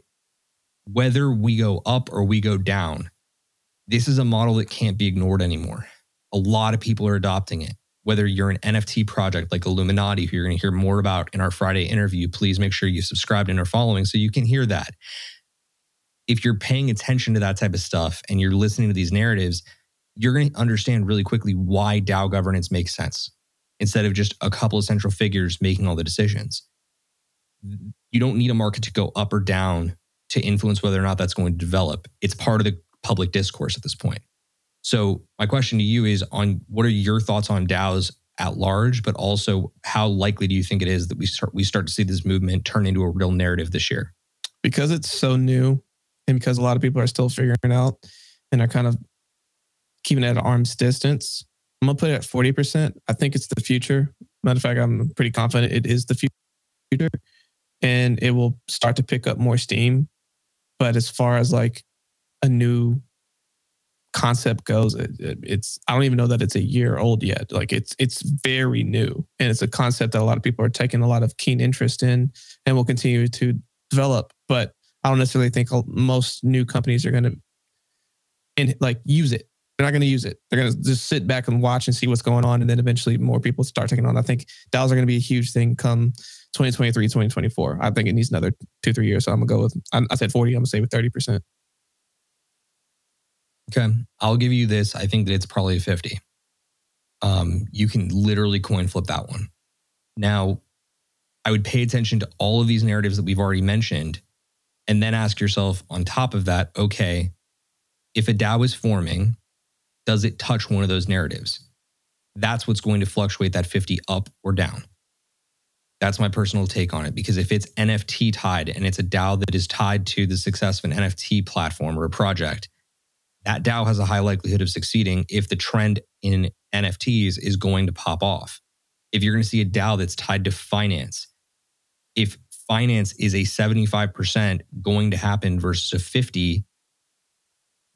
whether we go up or we go down, this is a model that can't be ignored anymore. A lot of people are adopting it. Whether you're an NFT project like Illuminati, who you're going to hear more about in our Friday interview, please make sure you subscribe and are following so you can hear that. If you're paying attention to that type of stuff and you're listening to these narratives, you're going to understand really quickly why DAO governance makes sense instead of just a couple of central figures making all the decisions. You don't need a market to go up or down to influence whether or not that's going to develop. It's part of the public discourse at this point. So my question to you is on what are your thoughts on DAOs at large, but also how likely do you think it is that we start we start to see this movement turn into a real narrative this year? Because it's so new and because a lot of people are still figuring out and are kind of keeping it at arm's distance, I'm gonna put it at 40%. I think it's the future. Matter of fact, I'm pretty confident it is the future and it will start to pick up more steam. But as far as like a new concept goes, it, it, it's I don't even know that it's a year old yet. Like it's it's very new, and it's a concept that a lot of people are taking a lot of keen interest in, and will continue to develop. But I don't necessarily think most new companies are going to and like use it. They're not going to use it. They're going to just sit back and watch and see what's going on, and then eventually more people start taking on. I think DAOs are going to be a huge thing come 2023, 2024. I think it needs another two, three years. So I'm gonna go with. I said 40. I'm gonna say with 30 percent. Okay. I'll give you this. I think that it's probably 50. Um, you can literally coin flip that one. Now, I would pay attention to all of these narratives that we've already mentioned and then ask yourself on top of that, okay, if a DAO is forming, does it touch one of those narratives? That's what's going to fluctuate that 50 up or down. That's my personal take on it because if it's NFT tied and it's a DAO that is tied to the success of an NFT platform or a project, that DAO has a high likelihood of succeeding if the trend in NFTs is going to pop off. If you're going to see a DAO that's tied to finance, if finance is a 75% going to happen versus a 50,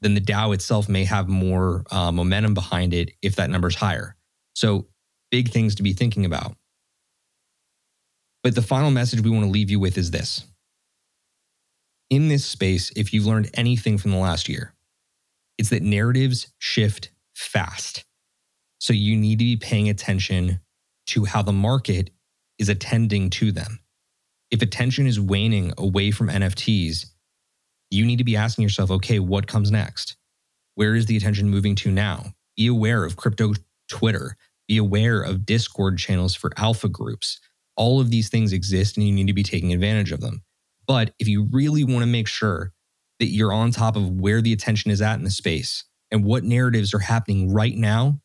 then the DAO itself may have more uh, momentum behind it if that number is higher. So, big things to be thinking about. But the final message we want to leave you with is this. In this space, if you've learned anything from the last year, it's that narratives shift fast. So you need to be paying attention to how the market is attending to them. If attention is waning away from NFTs, you need to be asking yourself, okay, what comes next? Where is the attention moving to now? Be aware of crypto Twitter. Be aware of Discord channels for alpha groups. All of these things exist and you need to be taking advantage of them. But if you really want to make sure that you're on top of where the attention is at in the space and what narratives are happening right now,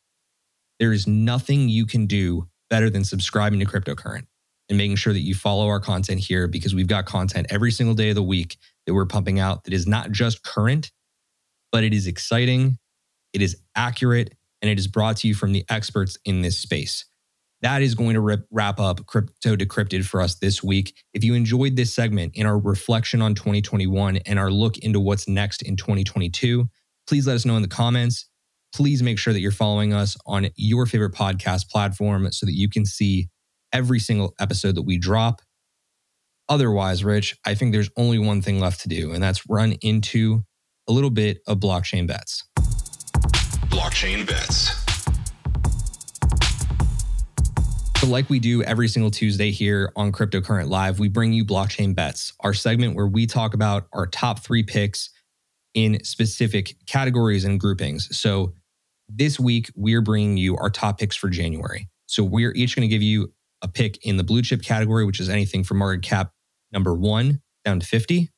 there is nothing you can do better than subscribing to Cryptocurrent and making sure that you follow our content here because we've got content every single day of the week that we're pumping out that is not just current, but it is exciting, it is accurate, and it is brought to you from the experts in this space that is going to rip, wrap up Crypto Decrypted for us this week. If you enjoyed this segment in our reflection on 2021 and our look into what's next in 2022, please let us know in the comments. Please make sure that you're following us on your favorite podcast platform so that you can see every single episode that we drop. Otherwise, Rich, I think there's only one thing left to do, and that's run into a little bit of blockchain bets. Blockchain bets. So, like we do every single Tuesday here on Cryptocurrent Live, we bring you blockchain bets, our segment where we talk about our top three picks in specific categories and groupings. So, this week, we're bringing you our top picks for January. So, we're each going to give you a pick in the blue chip category, which is anything from market cap number one down to 50,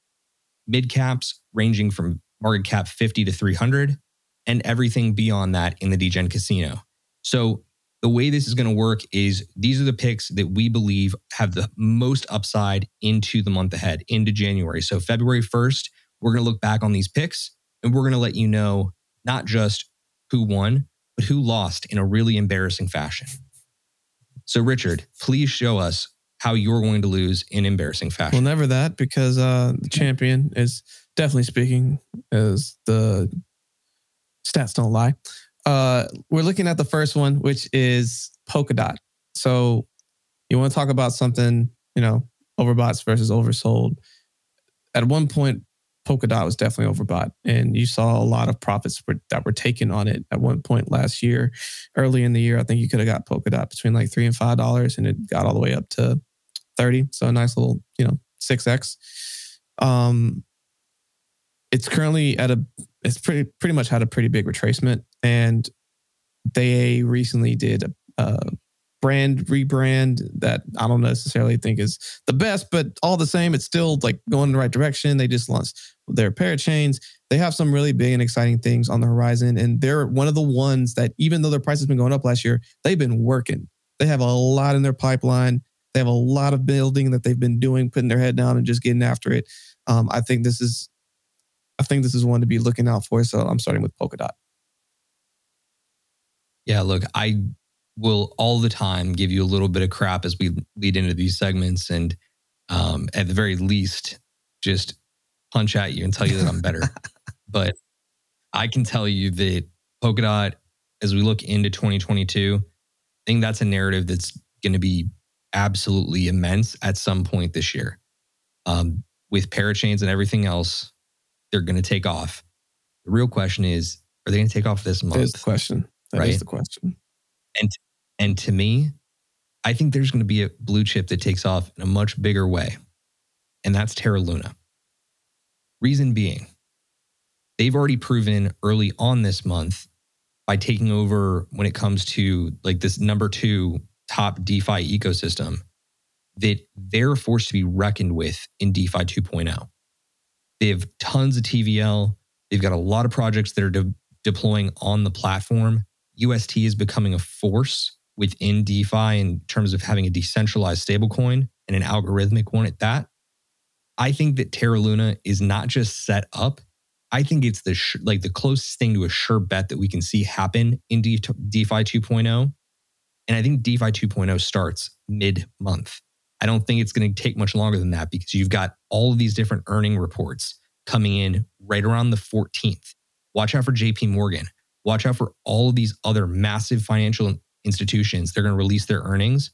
mid caps ranging from market cap 50 to 300, and everything beyond that in the DGen casino. So, the way this is going to work is these are the picks that we believe have the most upside into the month ahead, into January. So, February 1st, we're going to look back on these picks and we're going to let you know not just who won, but who lost in a really embarrassing fashion. So, Richard, please show us how you're going to lose in embarrassing fashion. Well, never that because uh, the champion is definitely speaking as the stats don't lie. Uh, we're looking at the first one, which is Polkadot. So you want to talk about something, you know, overbought versus oversold. At one point, Polkadot was definitely overbought, and you saw a lot of profits that were taken on it at one point last year. Early in the year, I think you could have got Polkadot between like three and five dollars, and it got all the way up to thirty. So a nice little, you know, six x. Um, it's currently at a, it's pretty pretty much had a pretty big retracement, and they recently did a, a brand rebrand that I don't necessarily think is the best, but all the same, it's still like going in the right direction. They just launched their parachains. They have some really big and exciting things on the horizon. And they're one of the ones that, even though their price has been going up last year, they've been working. They have a lot in their pipeline. They have a lot of building that they've been doing, putting their head down and just getting after it. Um, I think this is, I think this is one to be looking out for. So I'm starting with Polkadot. Yeah, look, I will all the time give you a little bit of crap as we lead into these segments and um, at the very least just punch at you and tell you that I'm better. but I can tell you that Polkadot, as we look into 2022, I think that's a narrative that's going to be absolutely immense at some point this year. Um, with parachains and everything else, they're going to take off. The real question is, are they going to take off this month? That's the question. That right? is the question. And and to me, I think there's going to be a blue chip that takes off in a much bigger way. And that's Terra Luna. Reason being, they've already proven early on this month by taking over when it comes to like this number two top DeFi ecosystem that they're forced to be reckoned with in DeFi 2.0. They have tons of TVL. They've got a lot of projects that are de- deploying on the platform. UST is becoming a force within DeFi in terms of having a decentralized stablecoin and an algorithmic one at that. I think that Terra Luna is not just set up. I think it's the sh- like the closest thing to a sure bet that we can see happen in De- DeFi 2.0. And I think DeFi 2.0 starts mid month. I don't think it's going to take much longer than that because you've got all of these different earning reports coming in right around the 14th. Watch out for JP Morgan. Watch out for all of these other massive financial institutions. They're going to release their earnings.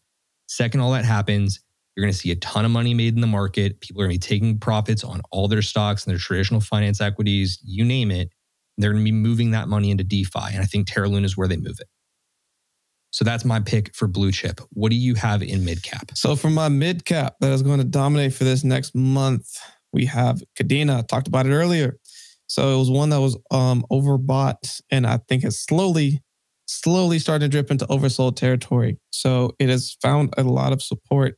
Second, all that happens, you're going to see a ton of money made in the market. People are going to be taking profits on all their stocks and their traditional finance equities, you name it. They're going to be moving that money into DeFi. And I think Terra Luna is where they move it. So that's my pick for blue chip. What do you have in mid cap? So for my mid cap that is going to dominate for this next month, we have Kadena. I talked about it earlier. So it was one that was um, overbought and I think has slowly slowly starting to drip into oversold territory. So it has found a lot of support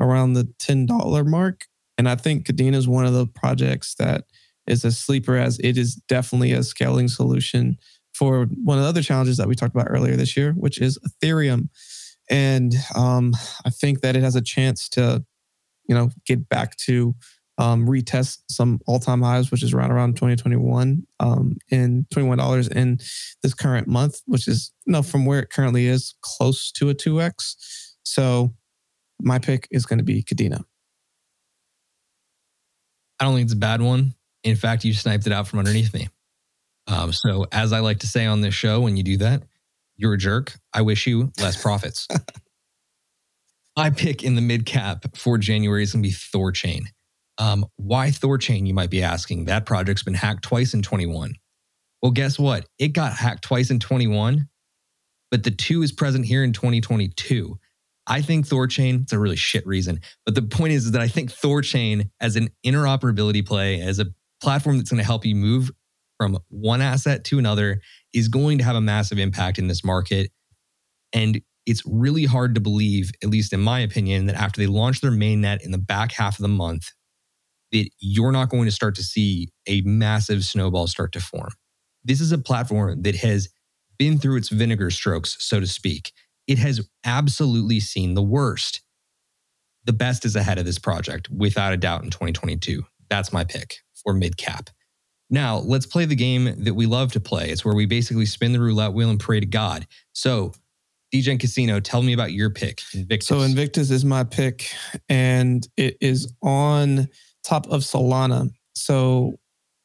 around the $10 mark. And I think Kadena is one of the projects that is a sleeper as it is definitely a scaling solution for one of the other challenges that we talked about earlier this year, which is Ethereum. And um, I think that it has a chance to, you know, get back to um, retest some all-time highs, which is around around 2021 um, in $21 in this current month, which is you know from where it currently is close to a 2x. So my pick is going to be Kadena. I don't think it's a bad one. In fact, you sniped it out from underneath me. Um, so as I like to say on this show, when you do that, you're a jerk. I wish you less profits. my pick in the mid cap for January is going to be Thorchain. Um, why Thorchain, you might be asking? That project's been hacked twice in 21. Well, guess what? It got hacked twice in 21, but the two is present here in 2022. I think Thorchain, it's a really shit reason, but the point is, is that I think Thorchain as an interoperability play, as a platform that's going to help you move from one asset to another, is going to have a massive impact in this market. And it's really hard to believe, at least in my opinion, that after they launch their mainnet in the back half of the month, that you're not going to start to see a massive snowball start to form. This is a platform that has been through its vinegar strokes, so to speak. It has absolutely seen the worst. The best is ahead of this project, without a doubt, in 2022. That's my pick for mid cap. Now, let's play the game that we love to play. It's where we basically spin the roulette wheel and pray to God. So, DGen Casino, tell me about your pick, Invictus. So Invictus is my pick, and it is on top of Solana. So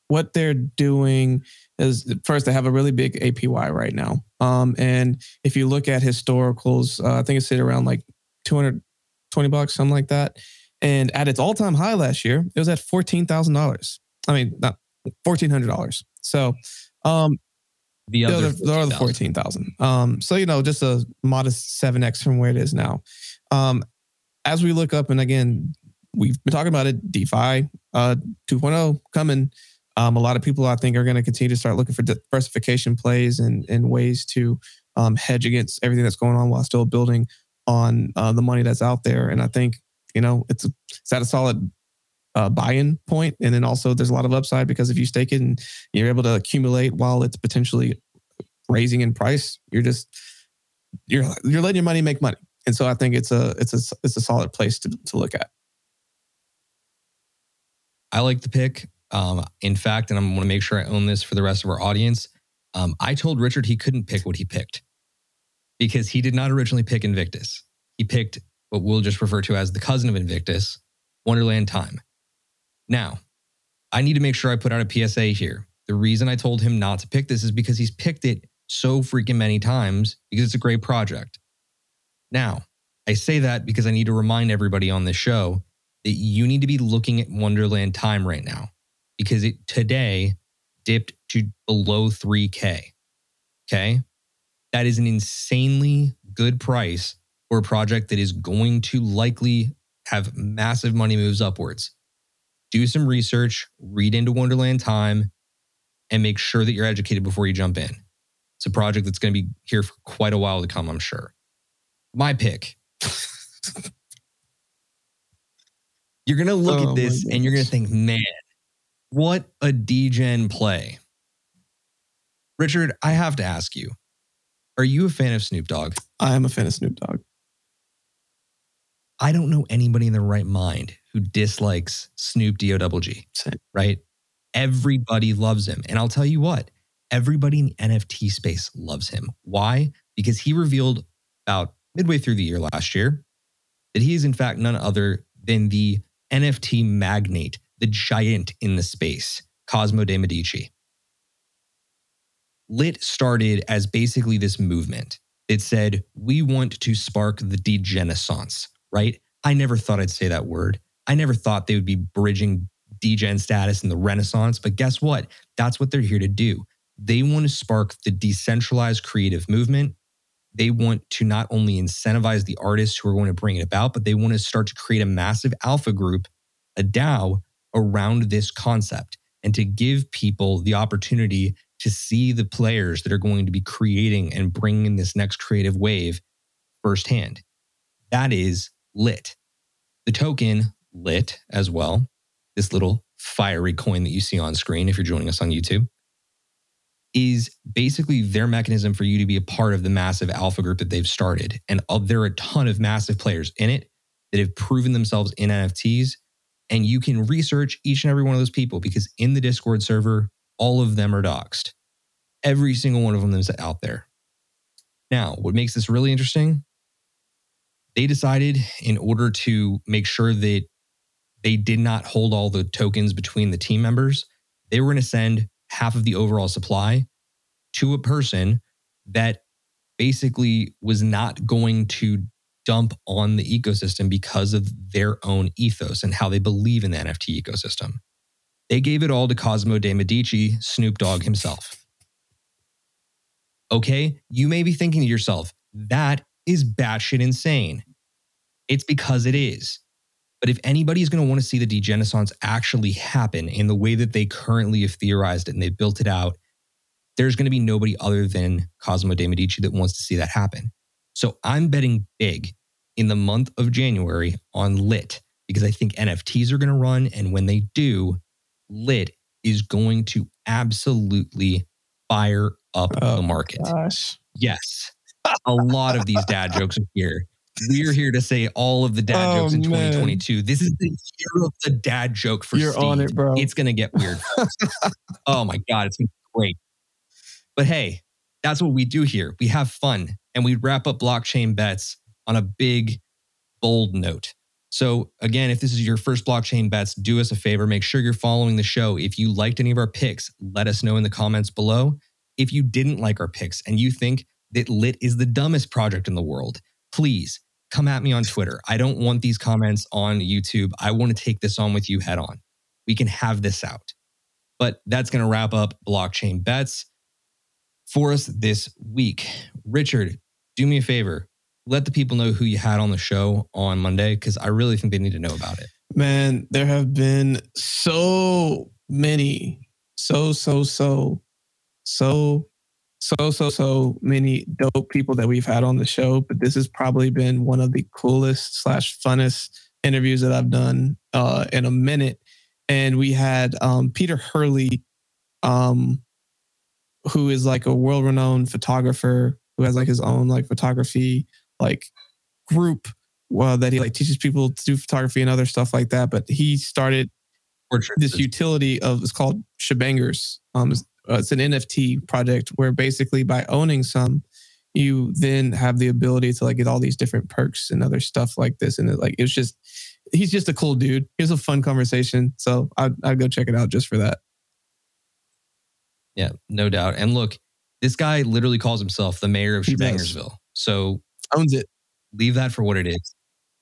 what they're doing is first they have a really big APY right now. Um, and if you look at historicals, uh, I think it's sitting around like 220 bucks, something like that. And at its all-time high last year, it was at fourteen thousand dollars. I mean, not fourteen hundred dollars. So, um, the the other, the other 14,000. fourteen thousand. Um, so you know, just a modest seven x from where it is now. Um, as we look up, and again, we've been talking about it, DeFi uh 2.0 coming. Um, a lot of people I think are going to continue to start looking for diversification plays and and ways to um, hedge against everything that's going on while still building on uh, the money that's out there. And I think you know it's a, it's at a solid uh, buy-in point. and then also there's a lot of upside because if you stake it and you're able to accumulate while it's potentially raising in price, you're just you're you're letting your money make money. And so I think it's a it's a it's a solid place to to look at. I like the pick. Um, in fact, and I'm going to make sure I own this for the rest of our audience. Um, I told Richard he couldn't pick what he picked because he did not originally pick Invictus. He picked what we'll just refer to as the cousin of Invictus, Wonderland Time. Now, I need to make sure I put out a PSA here. The reason I told him not to pick this is because he's picked it so freaking many times because it's a great project. Now, I say that because I need to remind everybody on this show that you need to be looking at Wonderland Time right now because it today dipped to below 3K. Okay. That is an insanely good price for a project that is going to likely have massive money moves upwards. Do some research, read into Wonderland Time, and make sure that you're educated before you jump in. It's a project that's going to be here for quite a while to come, I'm sure. My pick. you're going to look Oh, at this and you're going to think, man, what a degen play. Richard, I have to ask you, are you a fan of Snoop Dogg? I am a fan of Snoop Dogg. I don't know anybody in their right mind who dislikes Snoop D O double G, right? Everybody loves him. And I'll tell you what, everybody in the NFT space loves him. Why? Because he revealed about midway through the year last year that he is, in fact, none other than the NFT magnate, the giant in the space, Cosmo de Medici. Lit started as basically this movement. It said, we want to spark the degenaissance, right? I never thought I'd say that word. I never thought they would be bridging degen status and the renaissance, but guess what? That's what they're here to do. They want to spark the decentralized creative movement. They want to not only incentivize the artists who are going to bring it about, but they want to start to create a massive alpha group, a DAO around this concept and to give people the opportunity to see the players that are going to be creating and bringing this next creative wave firsthand. That is lit. The token lit as well, this little fiery coin that you see on screen if you're joining us on YouTube, is basically their mechanism for you to be a part of the massive alpha group that they've started. And uh, there are a ton of massive players in it that have proven themselves in NFTs. And you can research each and every one of those people because in the Discord server, all of them are doxxed. Every single one of them is out there. Now, what makes this really interesting, they decided in order to make sure that they did not hold all the tokens between the team members, they were going to send half of the overall supply to a person that basically was not going to dump on the ecosystem because of their own ethos and how they believe in the NFT ecosystem. They gave it all to Cosmo de Medici, Snoop Dogg himself. Okay, you may be thinking to yourself, that is batshit insane. It's because it is. But if anybody is going to want to see the degenaissance actually happen in the way that they currently have theorized it and they've built it out, there's going to be nobody other than Cosmo de Medici that wants to see that happen. So I'm betting big in the month of January on Lit because I think NFTs are going to run. And when they do, Lit is going to absolutely fire up Oh, the market. Gosh. Yes. a lot of these dad jokes are here. We're here to say all of the dad Oh, jokes in man. 2022. This is the year of the dad joke for You're Steve. on it, bro. It's gonna get weird. oh my god, it's gonna be great. But hey, that's what we do here. We have fun and we wrap up blockchain bets on a big, bold note. So again, if this is your first blockchain bets, do us a favor. Make sure you're following the show. If you liked any of our picks, let us know in the comments below. If you didn't like our picks and you think that Lit is the dumbest project in the world, please come at me on Twitter. I don't want these comments on YouTube. I want to take this on with you head on. We can have this out. But that's going to wrap up blockchain bets for us this week. Richard, do me a favor. Let the people know who you had on the show on Monday because I really think they need to know about it. Man, there have been so many, so, so, so, so, so, so, so many dope people that we've had on the show. But this has probably been one of the coolest slash funnest interviews that I've done uh, in a minute. And we had um, Peter Hurley, um, who is like a world renowned photographer who has like his own like photography like group well that he like teaches people to do photography and other stuff like that but he started this utility of it's called shebangers um it's, uh, it's an nft project where basically by owning some you then have the ability to like get all these different perks and other stuff like this and it, like it's just he's just a cool dude here's a fun conversation so i'd, I'd go check it out just for that Yeah, no doubt. And look, this guy literally calls himself the mayor of Shebangersville. So owns it leave that for what it is.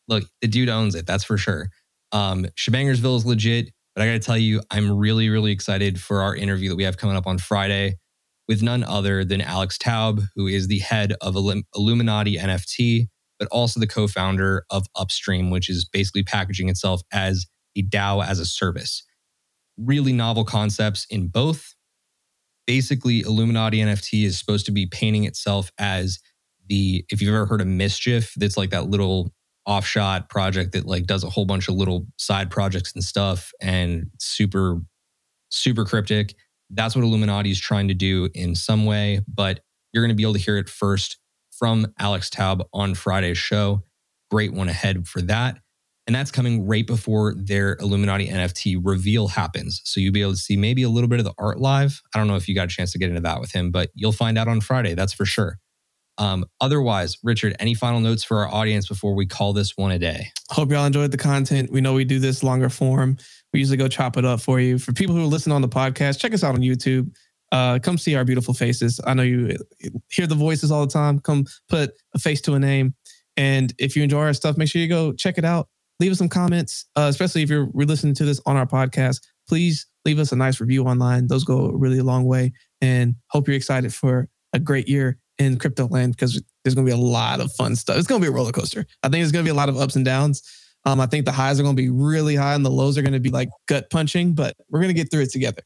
Look, the dude owns it. That's for sure. Um, Shebangersville is legit, but I got to tell you, I'm really, really excited for our interview that we have coming up on Friday with none other than Alex Taub, who is the head of Illuminati NFT, but also the co-founder of Upstream, which is basically packaging itself as a DAO as a service. Really novel concepts in both. Basically, Illuminati NFT is supposed to be painting itself as the if you've ever heard of mischief that's like that little offshot project that like does a whole bunch of little side projects and stuff and super super cryptic. That's what illuminati is trying to do in some way but you're going to be able to hear it first from alex taub on friday's show. Great one ahead for that. And that's coming right before their illuminati nft reveal happens. So you'll be able to see maybe a little bit of the art live. I don't know if you got a chance to get into that with him but you'll find out on friday that's for sure um, otherwise, Richard, any final notes for our audience before we call this one a day? Hope y'all enjoyed the content. We know we do this longer form. We usually go chop it up for you. For people who are listening on the podcast, check us out on YouTube. Uh, come see our beautiful faces. I know you hear the voices all the time. Come put a face to a name. And if you enjoy our stuff, make sure you go check it out. Leave us some comments, uh, especially if you're listening to this on our podcast. Please leave us a nice review online. Those go a really long way. And hope you're excited for a great year in crypto land because there's going to be a lot of fun stuff. It's going to be a roller coaster. I think there's going to be a lot of ups and downs. Um, I think the highs are going to be really high and the lows are going to be like gut punching, but we're going to get through it together.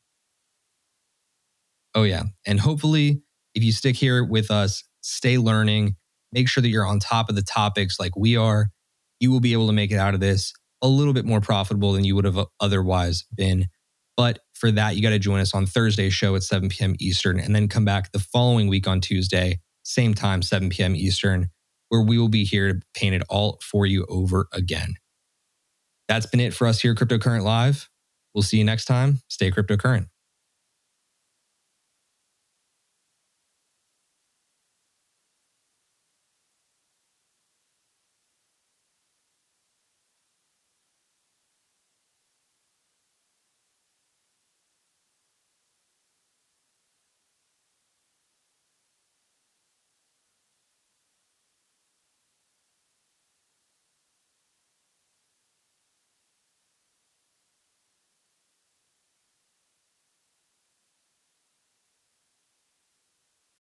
Oh, yeah. And hopefully, if you stick here with us, stay learning, make sure that you're on top of the topics like we are, you will be able to make it out of this a little bit more profitable than you would have otherwise been. But for that, you got to join us on Thursday's show at 7 p.m. Eastern and then come back the following week on Tuesday, same time, 7 p.m. Eastern, where we will be here to paint it all for you over again. That's been it for us here at Cryptocurrent Live. We'll see you next time. Stay cryptocurrent.